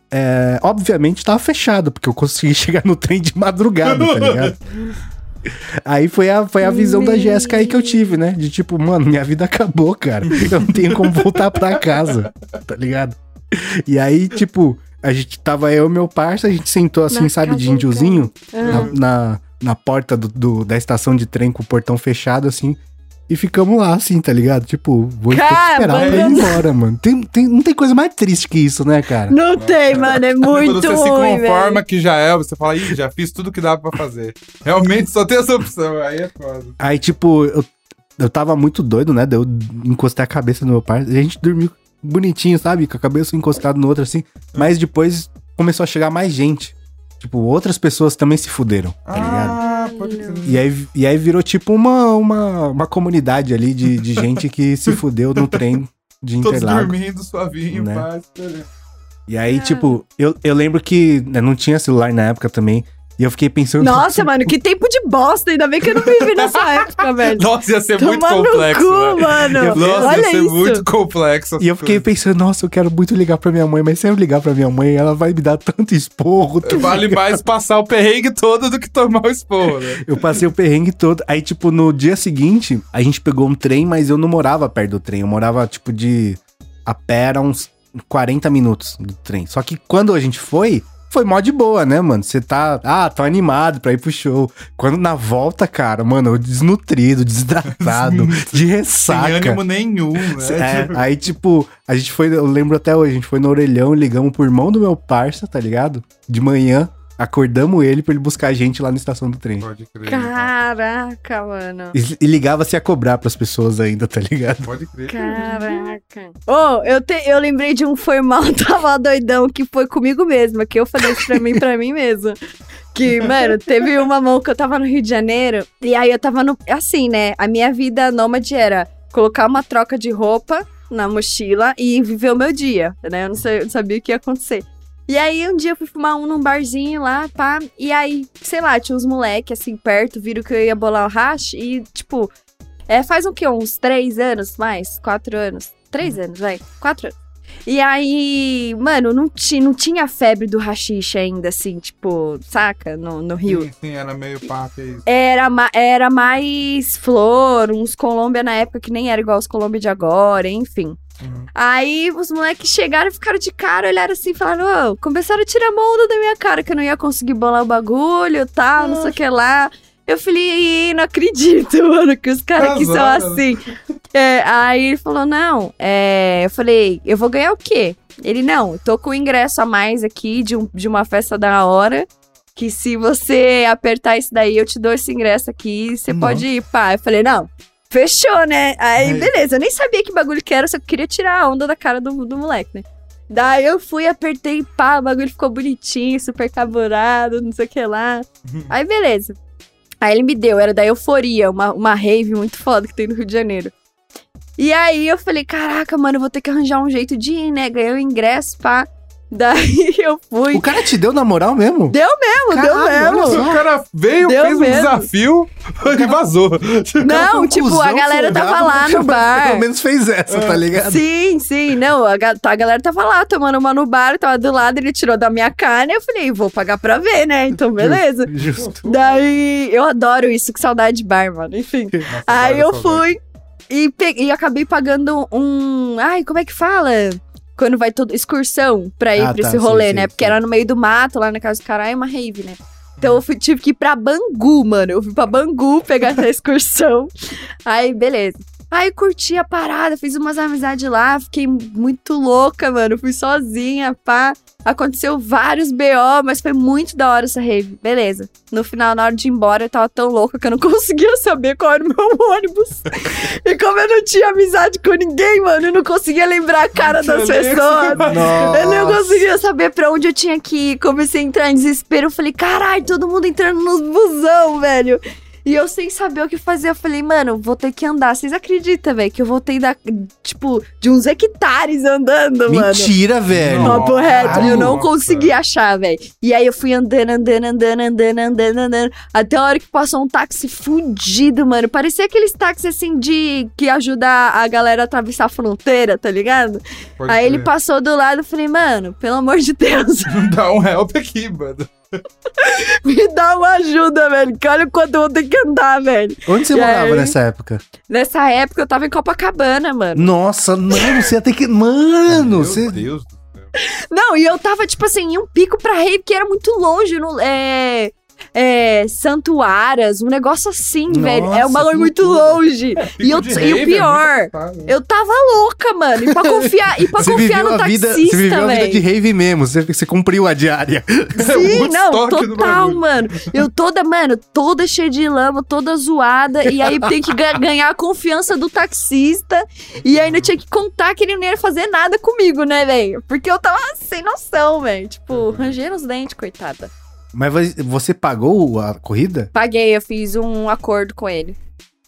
é, obviamente tava fechado, porque eu consegui <laughs> chegar no trem de madrugada, tá ligado? <laughs> Aí foi a, foi a visão da Jéssica aí que eu tive, né? De tipo, mano, minha vida acabou, cara. Eu não tenho como voltar pra casa, tá ligado? E aí, tipo, a gente tava eu e meu parça, a gente sentou assim, Na sabe, de índiozinho, Ah. na, na, na porta do, do- da estação de trem com o portão fechado, assim. E ficamos lá, assim, tá ligado? Tipo, vou ter que Cara, esperar pra ir embora, mano. Tem, tem, não tem coisa mais triste que isso, né, cara? Não tem, mano, é muito Quando você se ruim, conforma velho. que já é, você fala, ih, já fiz tudo que dá pra fazer. Realmente só tem essa opção, aí é foda. Aí, tipo, eu, eu tava muito doido, né? Eu encostei a cabeça no meu. E a gente dormiu bonitinho, sabe? Com a cabeça encostada no outro, assim. Mas depois começou a chegar mais gente. Tipo, outras pessoas também se fuderam, tá ligado? Pode crer. E aí, e aí virou tipo uma, uma, uma comunidade ali de, de <laughs> gente que se fudeu no trem de Todos Interlagos. dormindo, suavinho, Né? paz. beleza. E aí, tipo, eu, eu lembro que né, não tinha celular na época também. E eu fiquei pensando. Nossa, mano, que tempo de bosta. Ainda bem que eu não vivi nessa <laughs> época, velho. Nossa, ia ser muito Tomar no complexo, cu, mano. Nossa, Olha ia ser isso. muito complexo. E eu fiquei pensando, nossa, eu quero muito ligar pra minha mãe, mas se eu ligar pra minha mãe, ela vai me dar tanto esporro. tá Vale ligado? mais passar o perrengue todo do que tomar o esporro, né? Eu passei o perrengue todo. Aí, tipo, no dia seguinte, a gente pegou um trem, mas eu não morava perto do trem. Eu morava, tipo, de. A pé era uns 40 minutos do trem. Só que quando a gente foi, foi mó de boa, né, mano? Você tá. Ah, tô animado pra ir pro show. Quando na volta, cara, mano, eu desnutrido, desidratado, <laughs> de Sem ressaca. ânimo nenhum, né? É, aí, tipo, a gente foi, eu lembro até hoje, a gente foi no orelhão, ligamos pro irmão do meu parça, tá ligado? De manhã, acordamos ele pra ele buscar a gente lá na estação do trem. Pode crer. Caraca, mano. E, e ligava-se a cobrar pras pessoas ainda, tá ligado? Pode crer. Caraca. Ô, eu, te- eu lembrei de um foi mal, <laughs> tava doidão, que foi comigo mesma, que eu falei isso pra mim, pra mim mesmo. Que, mano, teve uma mão que eu tava no Rio de Janeiro, e aí eu tava no. Assim, né? A minha vida nômade era colocar uma troca de roupa na mochila e viver o meu dia, né? Eu não, sei, eu não sabia o que ia acontecer. E aí, um dia eu fui fumar um num barzinho lá, pá. E aí, sei lá, tinha uns moleque assim perto, viram que eu ia bolar o hash e, tipo, é, faz o quê? Uns três anos mais? Quatro anos? Três anos, vai. Quatro anos. E aí, mano, não, ti, não tinha febre do rachixe ainda, assim, tipo, saca? No, no Rio. Sim, sim, era meio pá, que é isso. Era, ma- era mais flor, uns Colômbia na época que nem era igual os Colômbia de agora, enfim. Uhum. Aí os moleques chegaram e ficaram de cara, olharam assim e falaram: Ô, começaram a tirar a mão da minha cara, que eu não ia conseguir bolar o bagulho e tal, não sei o que lá. Eu falei, "Ih, não acredito, <laughs> mano, que os caras aqui são Azar, assim. É, aí ele falou, não, é, eu falei, eu vou ganhar o quê? Ele, não, tô com ingresso a mais aqui de, um- de uma festa da hora, que se você apertar isso daí, eu te dou esse ingresso aqui, você pode ir, pá. Eu falei, não, fechou, né? Aí, beleza, eu nem sabia que bagulho que era, só queria tirar a onda da cara do, do moleque, né? Daí eu fui, apertei, pá, o bagulho ficou bonitinho, super carburado, não sei o que lá. Aí, beleza. Aí ele me deu, era da Euforia, uma, uma rave muito foda que tem no Rio de Janeiro. E aí eu falei, caraca, mano, eu vou ter que arranjar um jeito de ir, né? Ganhei o ingresso, pá. Daí <laughs> eu fui. O cara te deu na moral mesmo? Deu mesmo, deu mesmo. O cara veio, Deu fez um mesmo. desafio e vazou. <laughs> Não, tipo, a galera tava folgado, lá mas no <laughs> bar. Pelo menos fez essa, tá ligado? Sim, sim, não, a, a galera tava lá tomando uma no bar, tava do lado, ele tirou da minha carne, eu falei, vou pagar pra ver, né? Então, beleza. Justo. Daí, eu adoro isso, que saudade de bar, mano, enfim. Nossa, Aí várias eu fui e, peguei, e acabei pagando um. Ai, como é que fala? Quando vai todo. Excursão pra ir Ah, pra tá, esse sim, rolê, sim, né? sim. Porque era no meio do mato, lá na casa do caralho, uma rave, né? Então eu fui- tive que ir pra Bangu, mano. Eu fui pra Bangu pegar essa <laughs> excursão. Aí, beleza. Aí curti a parada, fiz umas amizades lá, fiquei muito louca, mano. Fui sozinha, pá. Aconteceu vários BO, mas foi muito da hora essa rave. Beleza. No final, na hora de ir embora, eu tava tão louca que eu não <laughs> conseguia saber qual era o meu ônibus. <laughs> e como eu não tinha amizade com ninguém, mano, eu não conseguia lembrar a cara das pessoas. <laughs> Eu não conseguia saber pra onde eu tinha que ir. Comecei a entrar em desespero. Eu falei, caralho, todo mundo entrando nos busão, velho. E eu sem saber o que fazer, eu falei, mano, vou ter que andar. Vocês acreditam, velho, que eu voltei da, tipo, de uns hectares andando, mano. Mentira, velho. Papo reto, eu não consegui achar, velho. E aí eu fui andando, andando, andando, andando, andando, andando. Até a hora que passou um táxi fudido, mano. Parecia aqueles táxis assim de. que ajuda a galera a atravessar a fronteira, tá ligado? Pode aí ele crer. passou do lado e falei, mano, pelo amor de Deus, <laughs> Dá um help aqui, mano. Me dá uma ajuda, velho. Que olha o quanto eu vou ter que andar, velho. Onde você E morava aí? nessa época? Nessa época eu tava em Copacabana, mano. Nossa, mano, você ia ter que. Mano, Meu você. Deus do céu. Não, e eu tava, tipo assim, em um pico pra rave que era muito longe. No, é, é, Santuárias, um negócio assim, Nossa, velho. É um bagulho muito longe. Pico E, eu, e o é pior, afastado. eu tava louca, mano. E pra confiar, e pra Você confiar viveu, no a vida, você taxista, viveu a vida de velho. rave mesmo. Você, você cumpriu a diária. <laughs> Sim, não, total, mano. Eu toda, mano, toda cheia de lama, toda zoada. E aí tem que ga- ganhar a confiança do taxista. E ainda tinha que contar que ele não ia fazer nada comigo, né, velho? Porque eu tava sem noção, velho. Tipo, rangendo os dentes, coitada. Mas vo- você pagou a corrida? Paguei, eu fiz um acordo com ele.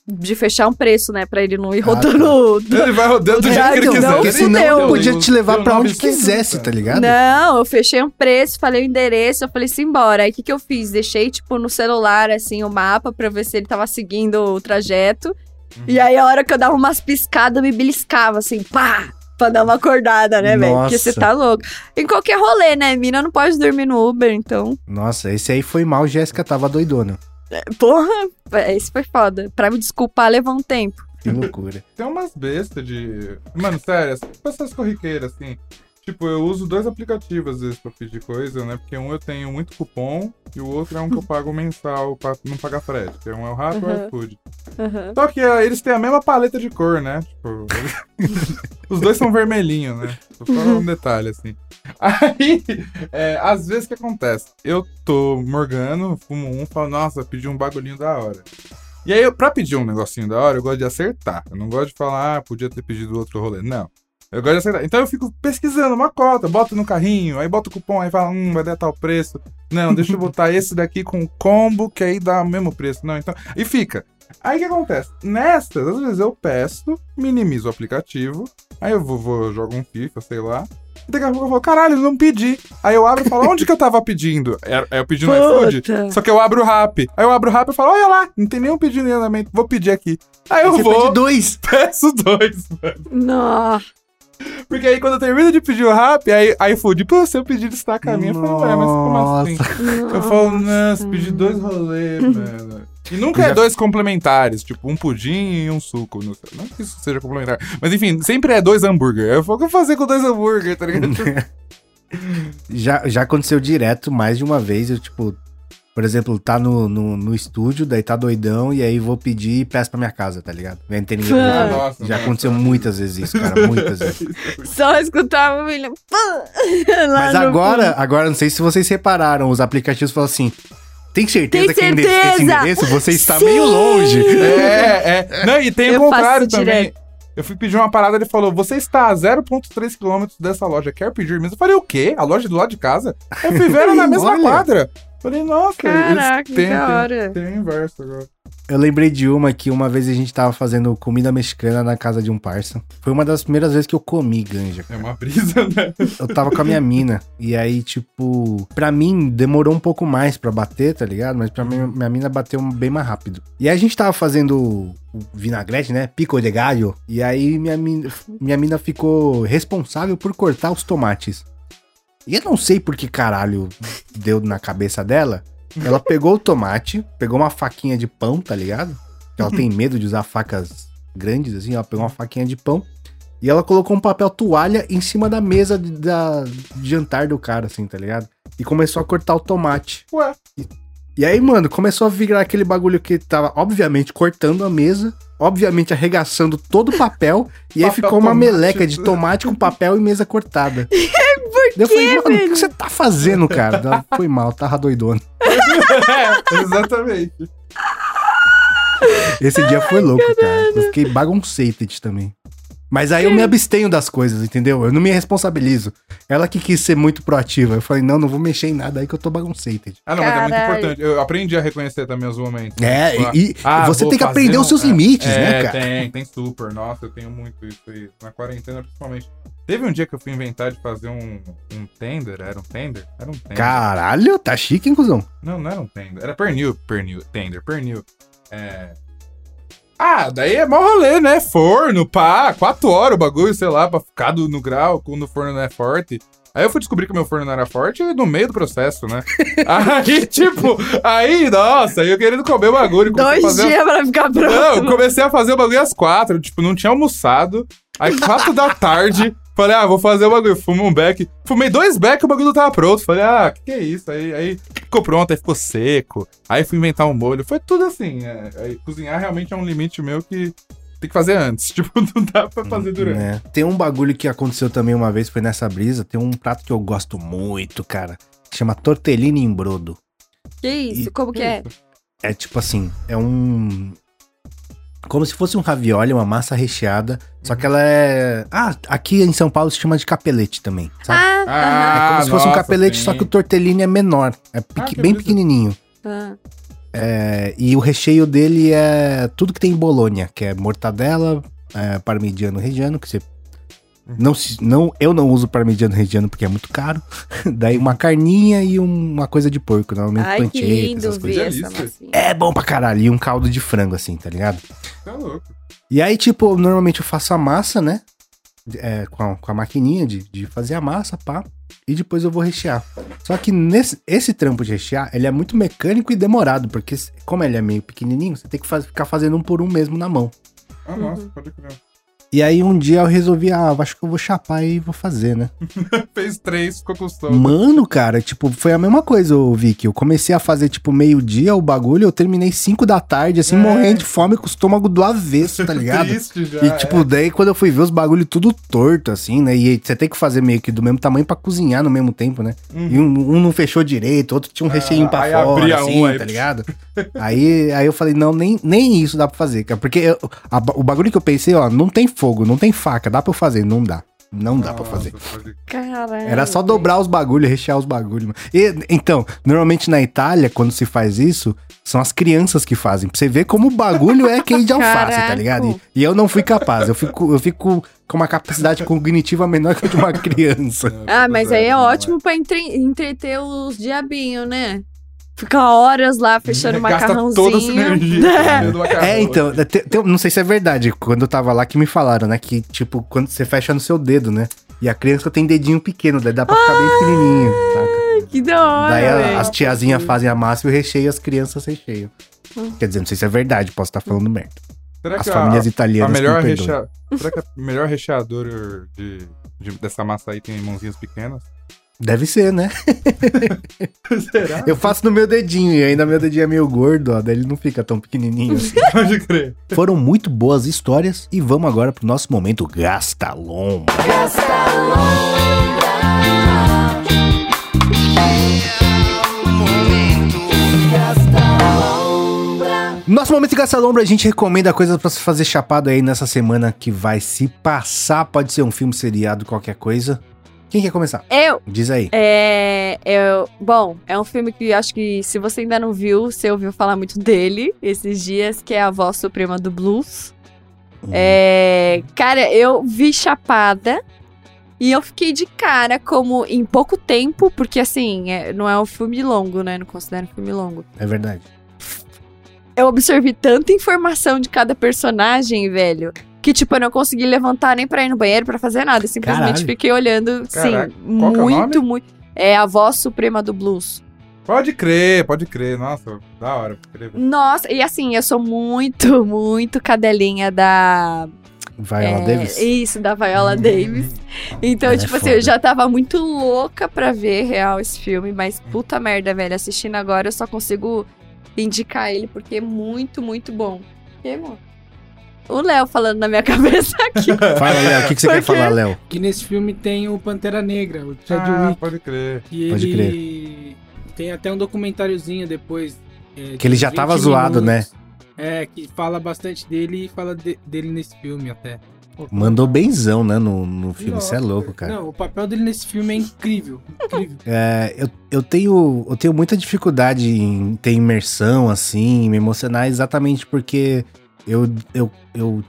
De fechar um preço, né? Pra ele não ir Ah, rodando. Ele vai rodando do Já jeito que ele quiser. Porque senão ele podia te levar pra onde 900, quisesse, tá ligado? Não, eu fechei um preço, falei o endereço, eu falei assim, embora. Aí o que, que eu fiz? Deixei, tipo, no celular, assim, o mapa pra ver se ele tava seguindo o trajeto. Uhum. E aí, a hora que eu dava umas piscadas, eu me beliscava, assim, pá! Pra dar uma acordada, né, velho? Porque você tá louco. Em qualquer rolê, né? Mina não pode dormir no Uber, então. Nossa, esse aí foi mal, Jéssica tava doidona. Porra, esse foi foda. Pra me desculpar, levou um tempo. Que loucura. Tem umas bestas de. Mano, sério, essas pessoas corriqueiras, assim. Tipo, eu uso dois aplicativos às vezes pra pedir coisa, né? Porque um eu tenho muito cupom e o outro é um que eu <laughs> pago mensal pra não pagar frete. Que é um é o Rappi e o Uhum. iFood. Uhum. Só que ah, eles têm a mesma paleta de cor, né? Tipo, <laughs> os dois são vermelhinhos, né? Só um detalhe, assim. <laughs> Aí, é, às vezes o que acontece? Eu tô morgando, fumo um, falo, nossa, pedi um bagulhinho da hora. E aí, eu, pra pedir um negocinho da hora, eu gosto de acertar. Eu não gosto de falar, ah, podia ter pedido outro rolê. Não. Eu gosto de acertar. Então eu fico pesquisando uma cota, boto no carrinho, aí boto o cupom, aí fala, hum, vai dar tal preço. Não, deixa eu <laughs> botar esse daqui com combo, que aí dá o mesmo preço. Não, então. E fica. Aí o que acontece? Nestas, às vezes eu peço, minimizo o aplicativo, aí eu vou, vou jogo um FIFA, sei lá. E daqui a pouco eu falo, caralho, não pedi. Aí eu abro e falo, onde que eu tava pedindo? É, é eu pedi no iFood? Só que eu abro o rap. Aí eu abro o rap e falo, olha lá, não tem nenhum pedido em andamento, vou pedir aqui. Aí eu Você vou, pede dois. <laughs> peço dois, mano. Nossa. Porque aí quando eu termino de pedir o rap, aí iFood, pô, seu pedido está a caminho. Eu falo, ué, mas como assim? Eu falo, nossa, pedi dois rolês, mano. E nunca é já- dois complementares, tipo um pudim e um suco. Não, sei. Não que isso seja complementar. Mas enfim, sempre é dois hambúrguer. Eu falo, o que eu vou fazer com dois hambúrguer, tá ligado? <laughs> Já, já aconteceu direto mais de uma vez. Eu, tipo, por exemplo, tá no, no, no estúdio, daí tá doidão, e aí vou pedir e peço pra minha casa, tá ligado? Não tem ninguém. Ah, nossa, já nossa. aconteceu muitas vezes isso, cara. Muitas vezes. <laughs> Só escutava o <laughs> lá Mas agora, agora, não sei se vocês separaram, os aplicativos falam assim. Tem certeza Tem que é ende- esse certeza? endereço você está Sim! meio longe? É, <laughs> é. Não, e tem o Eu contrário também. direto. Eu fui pedir uma parada, ele falou: Você está a 0,3 km dessa loja, quer pedir mesmo? Eu falei: O quê? A loja do lado de casa? Eu fui ver na mesma quadra. Falei, nossa, Caraca, eles que da tem- hora. Tem, o inverso agora. Eu lembrei de uma que uma vez a gente tava fazendo comida mexicana na casa de um parça. Foi uma das primeiras vezes que eu comi ganja. É uma brisa, <laughs> né? Eu tava com a minha mina. E aí, tipo, pra mim demorou um pouco mais pra bater, tá ligado? Mas pra mim, minha mina bateu bem mais rápido. E aí a gente tava fazendo o vinagrete, né? Pico de galho. E aí minha mina, minha mina ficou responsável por cortar os tomates. E eu não sei por que caralho deu na cabeça dela. Ela pegou o tomate, pegou uma faquinha de pão, tá ligado? Ela tem medo de usar facas grandes, assim. Ela pegou uma faquinha de pão. E ela colocou um papel toalha em cima da mesa de, da, de jantar do cara, assim, tá ligado? E começou a cortar o tomate. Ué, E aí, mano, começou a virar aquele bagulho que tava, obviamente, cortando a mesa, obviamente arregaçando todo o papel, e aí Papel ficou uma tomate. meleca de tomate com papel e mesa cortada. <laughs> Eu falei, mano, o que você tá fazendo, cara? Ela, Foi mal, tava doidona. <laughs> é, exatamente. Esse dia foi louco, cara. Eu fiquei bagunceite também. Mas aí eu me abstenho das coisas, entendeu? Eu não me responsabilizo. Ela que quis ser muito proativa. Eu falei, não, não vou mexer em nada aí que eu tô bagunceito. Ah, não, mas é muito Caralho. importante. Eu aprendi a reconhecer também os momentos. É, Tipo, e, e ah, você tem que aprender um- os seus é, limites, é, né, cara? Tem, tem super. Nossa, eu tenho muito isso aí. Na quarentena, principalmente. Teve um dia que eu fui inventar de fazer um, um tender. Era um tender? Era um tender. Caralho, tá chique, hein, cuzão? Não, não era um tender. Era pernil, pernil, tender, pernil. É. Ah, daí é mó rolê, né? Forno, pá, quatro horas o bagulho, sei lá, pra ficar do- no grau quando o forno não é forte. Aí eu fui descobrir que o meu forno não era forte no meio do processo, né? <laughs> aí, tipo, aí, nossa, aí eu querendo comer o bagulho. Dois fazer- dias pra ficar pronto. Não, eu comecei a fazer o bagulho às quatro, tipo, não tinha almoçado. Aí, quatro da tarde, falei, ah, vou fazer o bagulho. Fumo um beck. Fumei dois beck e o bagulho não tava pronto. Falei, ah, que que é isso? Aí, aí ficou pronto, aí ficou seco. Aí fui inventar um molho. Foi tudo assim. é. Aí, cozinhar realmente é um limite meu que tem que fazer antes. <laughs> Tipo, não dá pra fazer durante. É. Tem um bagulho que aconteceu também uma vez, foi nessa brisa. Tem um prato que eu gosto muito, cara. que Chama tortellini em brodo. Que isso? Como que é? É tipo assim, é um. Como se fosse um ravioli, uma massa recheada. Só que ela é. Ah, aqui em São Paulo se chama de capelete também. Sabe? Ah, Ah, é como se fosse um nossa, capelete, sim. só que o tortellini é menor. É pequ- Ah, bem brisa. pequenininho. aham. É, e o recheio dele é tudo que tem em Bolonha, que é mortadela, é, parmigiano reggiano, que você não, se- não eu não uso parmigiano reggiano porque é muito caro. <laughs> Daí uma carninha e um- uma coisa de porco, normalmente Ai, que pancake, lindo essas coisas. Essa. É bom pra caralho, e um caldo de frango assim, tá ligado? Tá louco. E aí, tipo, normalmente eu faço a massa, né? É, com, a, com a maquininha de, de fazer a massa, pá. E depois eu vou rechear. Só que nesse, esse trampo de rechear, ele é muito mecânico e demorado. Porque como ele é meio pequenininho, você tem que faz- ficar fazendo um por um mesmo na mão. Ah, nossa, pode crer. E aí um dia eu resolvi, ah, acho que eu vou chapar e vou fazer, né? <laughs> Fez três, ficou com sono. Mano, cara, tipo, foi a mesma coisa, Vicky. Eu comecei a fazer, tipo, meio-dia o bagulho, eu terminei 5 da tarde, assim, É. morrendo de fome com o estômago do avesso, tá <laughs> ligado? Triste já. E, tipo, daí quando eu fui ver os bagulho tudo torto, assim, né? E você tem que fazer meio que do mesmo tamanho pra cozinhar no mesmo tempo, né? E um, um não fechou direito, outro tinha um Uhum. Ah, recheinho pra fora, assim, um, aí- tá <laughs> ligado? aí, aí eu falei, não, nem, nem isso dá pra fazer, cara. Porque eu- a o bagulho que eu pensei, ó, não tem fogo, não tem faca, dá pra eu fazer? Não dá. Não dá pra fazer. Nossa, pode- Caralho. Era só dobrar os bagulhos, rechear os bagulhos. E, então, normalmente na Itália, quando se faz isso, são as crianças que fazem. Pra você ver como o bagulho é queijo de alface, tá ligado? E, e eu não fui capaz. Eu fico, eu fico com uma capacidade cognitiva menor que a de uma criança. Ah, mas aí é não ótimo pra entre- entreter os diabinhos, né? Ficar horas lá fechando <laughs> Gasta macarrãozinho. toda essa energia. <laughs> É. comendo macarrão. É, então, te- te- não sei se é verdade. Quando eu tava lá que me falaram, né? Que, tipo, quando você fecha no seu dedo, né? E a criança tem dedinho pequeno, daí dá pra ficar bem pequenininho, saca? Que da hora, Daí a- as tiazinhas fazem a massa e o recheio e as crianças recheiam. Quer dizer, não sei se é verdade, posso estar falando merda. Será As que famílias a, italianas a melhor me. Será que a melhor recheador de, de- dessa massa aí tem mãozinhas pequenas? Deve ser, né? <laughs> Será? Eu faço no meu dedinho e ainda meu dedinho é meio gordo, ó. Daí ele não fica tão pequenininho assim. <laughs> Pode crer. Foram muito boas histórias e vamos agora pro nosso momento Gastalom. Nosso momento Gastalombra, a gente recomenda coisas pra se fazer chapado aí nessa semana que vai se passar. Pode ser um filme, seriado, qualquer coisa. Quem quer começar? Eu, Diz aí. é, eu, bom, é um filme que acho que se você ainda não viu, você ouviu falar muito dele esses dias, que é a voz suprema do blues. É, cara, eu vi Chapada e eu fiquei de cara como em pouco tempo, porque assim, é- não é um filme longo, né? Não considero um filme longo. É verdade. Eu absorvi tanta informação de cada personagem, velho, que tipo, eu não consegui levantar nem pra ir no banheiro pra fazer nada. Eu simplesmente Caralho. fiquei olhando, Caraca, sim, qual é muito, nome? muito. É a voz suprema do blues. Pode crer, pode crer. Nossa, da hora. Nossa, e assim, eu sou muito, muito cadelinha da. Viola é, Davis. Isso, da Viola Davis. Então, Ela é tipo assim, foda. eu já tava muito louca pra ver real esse filme, mas puta merda, velho. Assistindo agora eu só consigo indicar ele porque é muito, muito bom. Que, amor? O Léo falando na minha <laughs> cabeça aqui. Fala, Léo. O que, que você Por quer falar, Léo? Que nesse filme tem o Pantera Negra, o Ah, pode crer. que pode ele tem até um documentáriozinho depois. é, Que ele já 20 tava zoado, né? É, que fala bastante dele e fala de- dele nesse filme até. Mandou benzão, né, no, no filme. Você é louco, cara. Não, o papel dele nesse filme é incrível. Incrível. <laughs> É, eu, eu, tenho, eu tenho muita dificuldade em ter imersão, assim, me emocionar, exatamente porque eu, eu, eu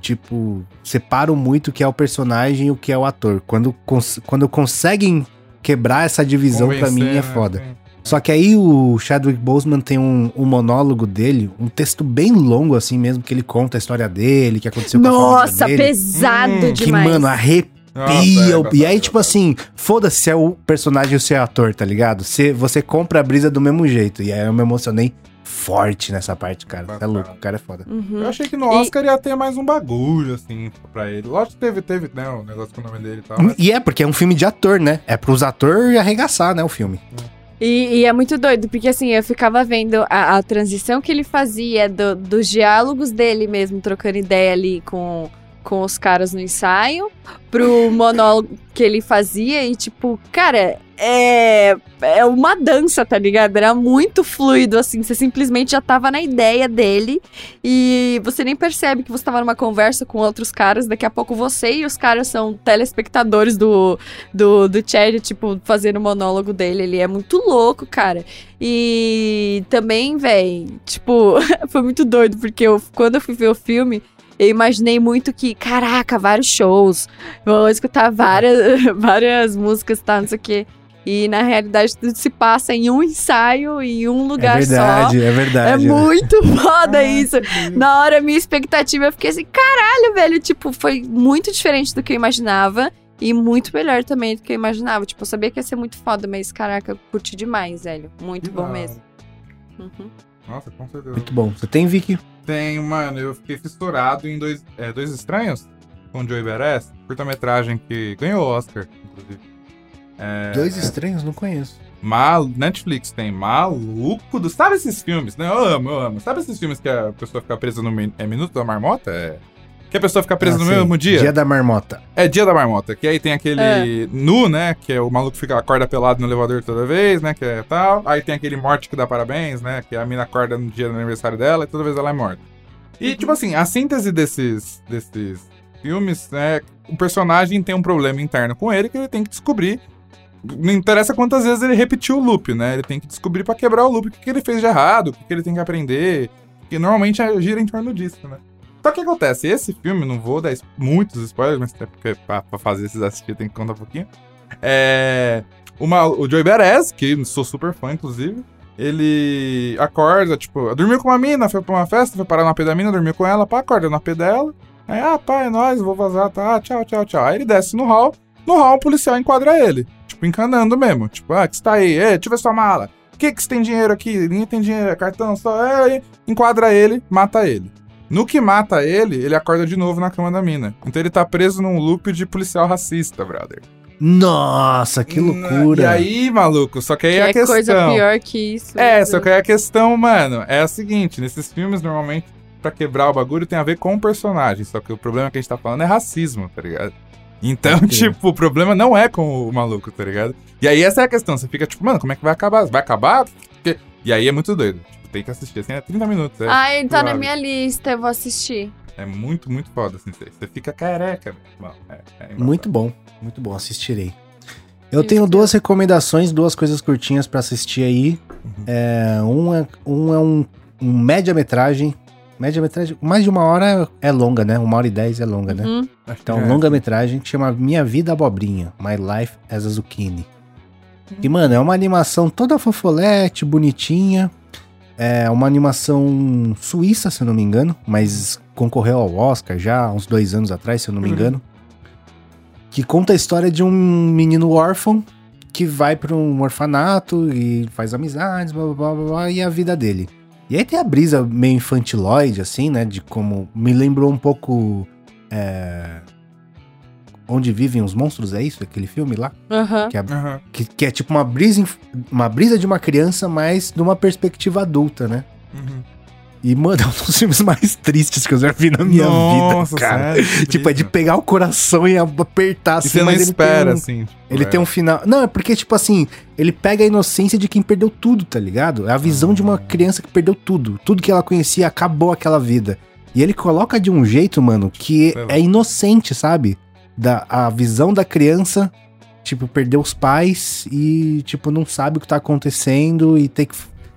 tipo, separo muito o que é o personagem e o que é o ator. Quando, cons quando conseguem quebrar essa divisão, pra mim, é né? foda. Sim. Só que aí o Chadwick Boseman tem um, um monólogo dele, um texto bem longo, assim mesmo, que ele conta a história dele, o que aconteceu com a Nossa, família dele. pesado Hum, Que, demais. mano, arrepia. Nossa, é, e aí, tipo assim, foda-se se é o personagem ou se é ator, tá ligado? Você, você compra a brisa do mesmo jeito. E aí eu me emocionei forte nessa parte, cara. É louco, o cara é foda. Uhum. Eu achei que no E- Oscar ia ter mais um bagulho, assim, pra ele. Lógico que teve, teve, né, o negócio com o nome dele e tal. Mas... E é, porque é um filme de ator, né? É pros atores arregaçar, né, o filme. E, e é muito doido, porque assim, eu ficava vendo a, a transição que ele fazia do- dos diálogos dele mesmo, trocando ideia ali com, com os caras no ensaio, pro monólogo que ele fazia e, tipo, cara, é, é uma dança, tá ligado? Era muito fluido, assim, você simplesmente já tava na ideia dele e você nem percebe que você tava numa conversa com outros caras, daqui a pouco você e os caras são telespectadores do, do, do Chad, tipo, fazendo o monólogo dele. Ele é muito louco, cara. E também, véi, tipo, <laughs> foi muito doido, porque eu, quando eu fui ver o filme, eu imaginei muito que, caraca, vários shows, vou escutar várias, <laughs> várias músicas, tá, não sei o quê. E na realidade tudo se passa em um ensaio, em um É lugar só. verdade, é É verdade. muito <laughs> foda isso. Na hora, minha expectativa, eu fiquei assim, caralho, velho. Tipo, foi muito diferente do que eu imaginava. E muito melhor também do que eu imaginava. Tipo, eu sabia que ia ser muito foda, mas caraca, eu curti demais, velho. Muito bom hora. mesmo. Uhum. Nossa, com certeza. Muito bom. Você tem, Vicky? Tem, mano, eu fiquei fissurado em Dois, é, dois Estranhos, com o Joey Beres, curta-metragem que ganhou o Oscar, inclusive. É, Dois estranhos, não conheço. Mal, Netflix tem maluco do. Sabe esses filmes, né? Eu amo, eu amo. Sabe esses filmes que a pessoa fica presa no min- é Minuto da Marmota? É. Que a pessoa fica presa Ah, no sei. mesmo dia? Dia da marmota. É Dia da Marmota, que aí tem aquele É. nu, né? Que é o maluco que fica acorda pelado no elevador toda vez, né? Que é tal. Aí tem aquele morte que dá parabéns, né? Que a mina acorda no dia do aniversário dela e toda vez ela é morta. E, tipo assim, a síntese desses, desses filmes, né? O personagem tem um problema interno com ele que ele tem que descobrir. Não interessa quantas vezes ele repetiu o loop, né? Ele tem que descobrir pra quebrar o loop o que, que ele fez de errado, o que, que ele tem que aprender. Que normalmente gira em torno disso, né? Só que acontece? Esse filme, não vou dar muitos spoilers, mas até porque pra, pra fazer esses assistir tem que contar um pouquinho. É. Uma, o Joey Beres, que sou super fã, inclusive, ele acorda, tipo, dormiu com uma mina, foi pra uma festa, foi parar na pé da mina, dormiu com ela, pá, acorda na pé dela. Aí, ah, pá, é nóis, vou vazar, tá, tchau, tchau, tchau. Aí ele desce no hall, no hall o policial enquadra ele, tipo, encanando mesmo. Tipo, ah, que você tá aí? Ei, deixa eu ver sua mala. Que que você tem dinheiro aqui? Ninguém tem dinheiro, é cartão só. É, enquadra ele, mata ele. No que mata ele, ele acorda de novo na cama da mina. Então ele tá preso num loop de policial racista, brother. Nossa, que loucura. E aí, maluco, só que aí Que é a é questão. coisa pior que isso. É, só que aí a questão, mano, é a seguinte: nesses filmes, normalmente, pra quebrar o bagulho, tem a ver com o personagem. Só que o problema que a gente tá falando é racismo, tá ligado? Então, Ok. <laughs> tipo, o problema não é com o maluco, tá ligado? E aí essa é a questão. Você fica tipo, mano, como é que vai acabar? Vai acabar? E aí é muito doido. Tem que assistir assim, é 30 minutos. É, Ai, tá na minha lista, eu vou assistir. é muito, muito foda, assim. Você fica careca, irmão. É, é. Muito bom, muito bom, assistirei. Eu tenho duas recomendações, duas coisas curtinhas pra assistir aí. É, um é um, é um, um média-metragem. Média-metragem, mais de uma hora é longa, né? Uma hora e dez é longa, né? Uhum. Então, é. longa-metragem que chama Minha Vida Abobrinha, My Life as a Zucchini. E, mano, é uma animação toda fofolete, bonitinha. É uma animação suíça, se eu não me engano, mas concorreu ao Oscar já há uns dois anos atrás, se eu não me Uhum. engano. Que conta a história de um menino órfão que vai para um orfanato e faz amizades, blá, blá, blá, blá, blá, e a vida dele. E aí tem a brisa meio infantiloide, assim, né? De como. Me lembrou um pouco. é, Onde vivem os monstros, é isso? Aquele filme lá? Aham. Que é, que, que é tipo uma brisa, uma brisa de uma criança, mas de uma perspectiva adulta, né? Uhum. E, mano, <laughs> é um dos filmes mais tristes que eu já vi na minha Nossa, vida, cara. sério, Tipo, é de pegar o coração e apertar, E assim, você não mas ele espera, tem um- assim. tipo, Ele é. tem um final. Não, é porque, tipo assim, ele pega a inocência de quem perdeu tudo, tá ligado? É a visão de uma criança que perdeu tudo. Tudo que ela conhecia acabou aquela vida. E ele coloca de um jeito, mano, que é inocente, sabe? Da, a visão da criança, tipo, perdeu os pais e, tipo, não sabe o que tá acontecendo e tem que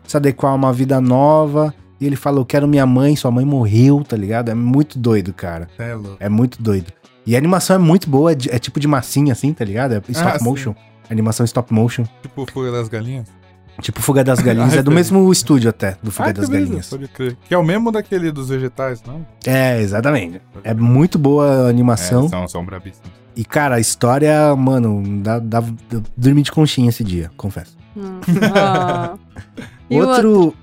se adequar a uma vida nova. E ele fala, eu quero minha mãe, sua mãe morreu, tá ligado? É muito doido, cara. É louco. É muito doido. E a animação é muito boa, é, é tipo de massinha, assim, tá ligado? É stop Ah, sim. motion. Animação stop motion. Tipo Fuga das Galinhas. Tipo Fuga das Galinhas. <laughs> Ah, é do mesmo estúdio até, do Fuga Ah, das que beleza, Galinhas. Pode crer. Que é o mesmo daquele dos vegetais, não? É, exatamente. É muito boa a animação. É, são, são brabíssimos. E, cara, a história, mano, dá, dá, eu dormi de conchinha esse dia, confesso. Hum. <laughs> Ah. E o Outro,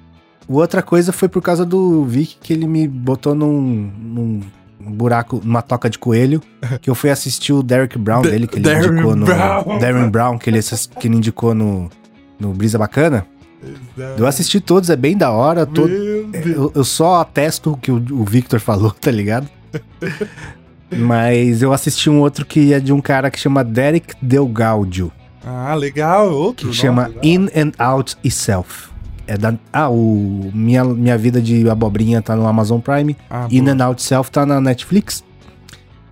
outra coisa foi por causa do Vic que ele me botou num, num buraco, numa toca de coelho, <laughs> que eu fui assistir o Derek Brown dele, que ele Darren indicou no. Brown. Darren Brown, que ele, que ele indicou no, no Brisa Bacana. Eu assisti todos, é bem da hora. Todo, eu, eu só atesto o que o, o Victor falou, tá ligado? Mas eu assisti um outro que é de um cara que chama Derek Delgaudio, Ah, legal. Outro. que chama legal. In and Out Itself. É da, ah, o minha, minha Vida de Abobrinha tá no Amazon Prime. Ah, In boa. and Out Itself tá na Netflix.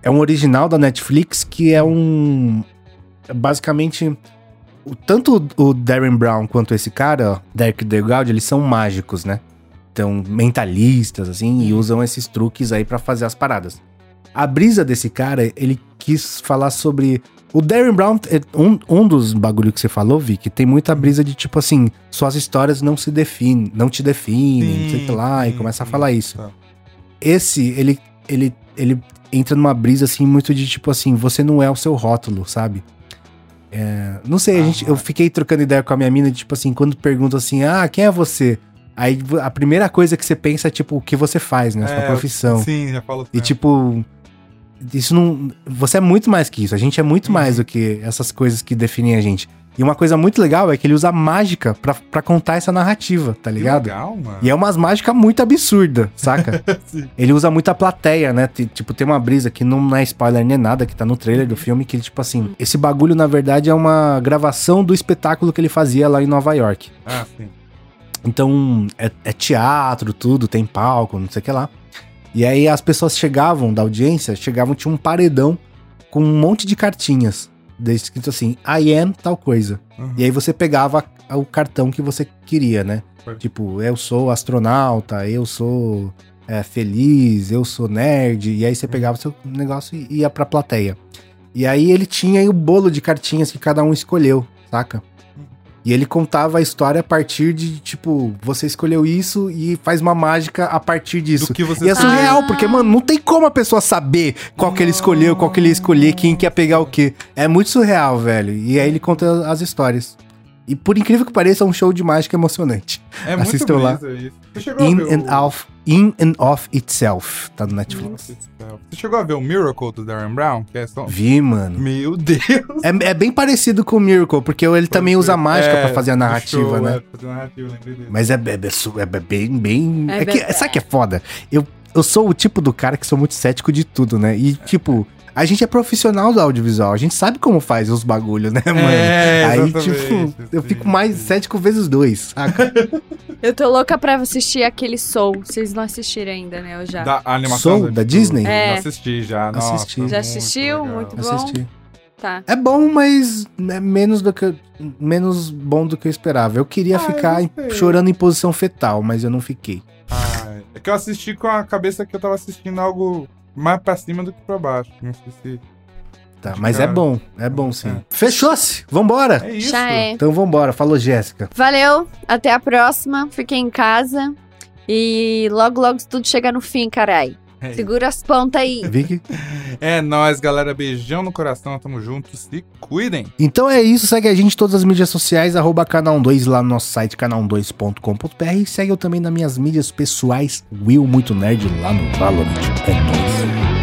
É um original da Netflix que é um. Basicamente. O- tanto o Darren Brown quanto esse cara, ó, Derek Delgaudio, eles são mágicos, né? Então, mentalistas, assim, e usam esses truques aí pra fazer as paradas. A brisa desse cara, ele quis falar sobre. O Darren Brown, é um, um dos bagulho que você falou, Vic, tem muita brisa de tipo assim, suas histórias não se definem, não te definem, não sei que lá, e sim, começa a falar isso Tá. esse, ele, ele, ele entra numa brisa assim, muito de tipo assim, você não é o seu rótulo, sabe? É, não sei, a Ah. gente, eu fiquei trocando ideia com a minha mina, de, tipo assim, quando pergunta assim, ah, quem é você? Aí a primeira coisa que você pensa é tipo, o que você faz, né? Sua É, profissão. Sim, já falo E tipo, isso não. Você é muito mais que isso. A gente é muito mais Uhum. do que essas coisas que definem a gente. E uma coisa muito legal é que ele usa mágica pra, pra contar essa narrativa, tá Que ligado? legal, mano. E é umas mágicas muito absurdas, saca? <laughs> Ele usa muita plateia, né? Tipo, tem uma brisa que não é spoiler nem nada, que tá no trailer do filme, que, tipo assim, esse bagulho, na verdade, é uma gravação do espetáculo que ele fazia lá em Nova York. Ah, sim. Então, é, é teatro, tudo, tem palco, não sei o que lá. E aí as pessoas chegavam da audiência, chegavam, tinha um paredão com um monte de cartinhas. Escrito assim, I am tal coisa. Uhum. E aí você pegava o cartão que você queria, né? Tipo, eu sou astronauta, eu sou é, feliz, eu sou nerd. E aí você pegava o seu negócio e ia pra plateia. E aí ele tinha aí o bolo de cartinhas que cada um escolheu, saca? E ele contava a história a partir de, tipo, você escolheu isso e faz uma mágica a partir disso. Do que você E é surreal, Ah. porque, mano, não tem como a pessoa saber qual que ele escolheu, qual que ele ia escolher, quem que ia pegar o quê. É muito surreal, velho. E aí ele conta as histórias. E por incrível que pareça, é um show de mágica emocionante. É muito Assistam lá. brisa isso. Você chegou In a ver and, o... off, in and of Itself. Tá no Netflix. Você chegou a ver o Miracle do Darren Brown? Que é só... Vi, mano. Meu Deus. É, é bem parecido com o Miracle, porque ele também usa mágica É, pra fazer a narrativa, show, né? É, fazer a narrativa, lembrei dele. Mas é, é- é é bem, bem. É é que, bem- sabe que é foda? Eu, eu sou o tipo do cara que sou muito cético de tudo, né? E, tipo, a gente é profissional do audiovisual, a gente sabe como faz os bagulho, né, mano? É, Aí, tipo, eu fico mais cético vezes dois, saca? <laughs> Eu tô louca pra assistir aquele Soul. Vocês não assistiram ainda, né? Eu já. Da animação Soul, da Disney? É. Já assisti já. Nossa, Assisti. muito Já assistiu? legal. Muito bom. Assisti. Tá. É bom, mas é menos do que menos bom do que eu esperava. Eu queria Ah, ficar eu chorando em posição fetal, mas eu não fiquei. Ah, é que eu assisti com a cabeça que eu tava assistindo algo mais pra cima do que pra baixo. Não sei se. Tá, mas é bom, é bom sim. É. Fechou-se! Vambora! É isso. Já é. Então vambora, falou Jéssica. Valeu. Até a próxima. Fiquem em casa. E logo, logo tudo chega no fim, carai. É, Segura as pontas aí. Vicky? é nóis, galera. Beijão no coração. Tamo juntos. Se cuidem. Então é isso, segue a gente em todas as mídias sociais, arroba canal12 lá no nosso site canal2.com.br e segue eu também nas minhas mídias pessoais, Will Muito Nerd lá no Valorant. É nóis.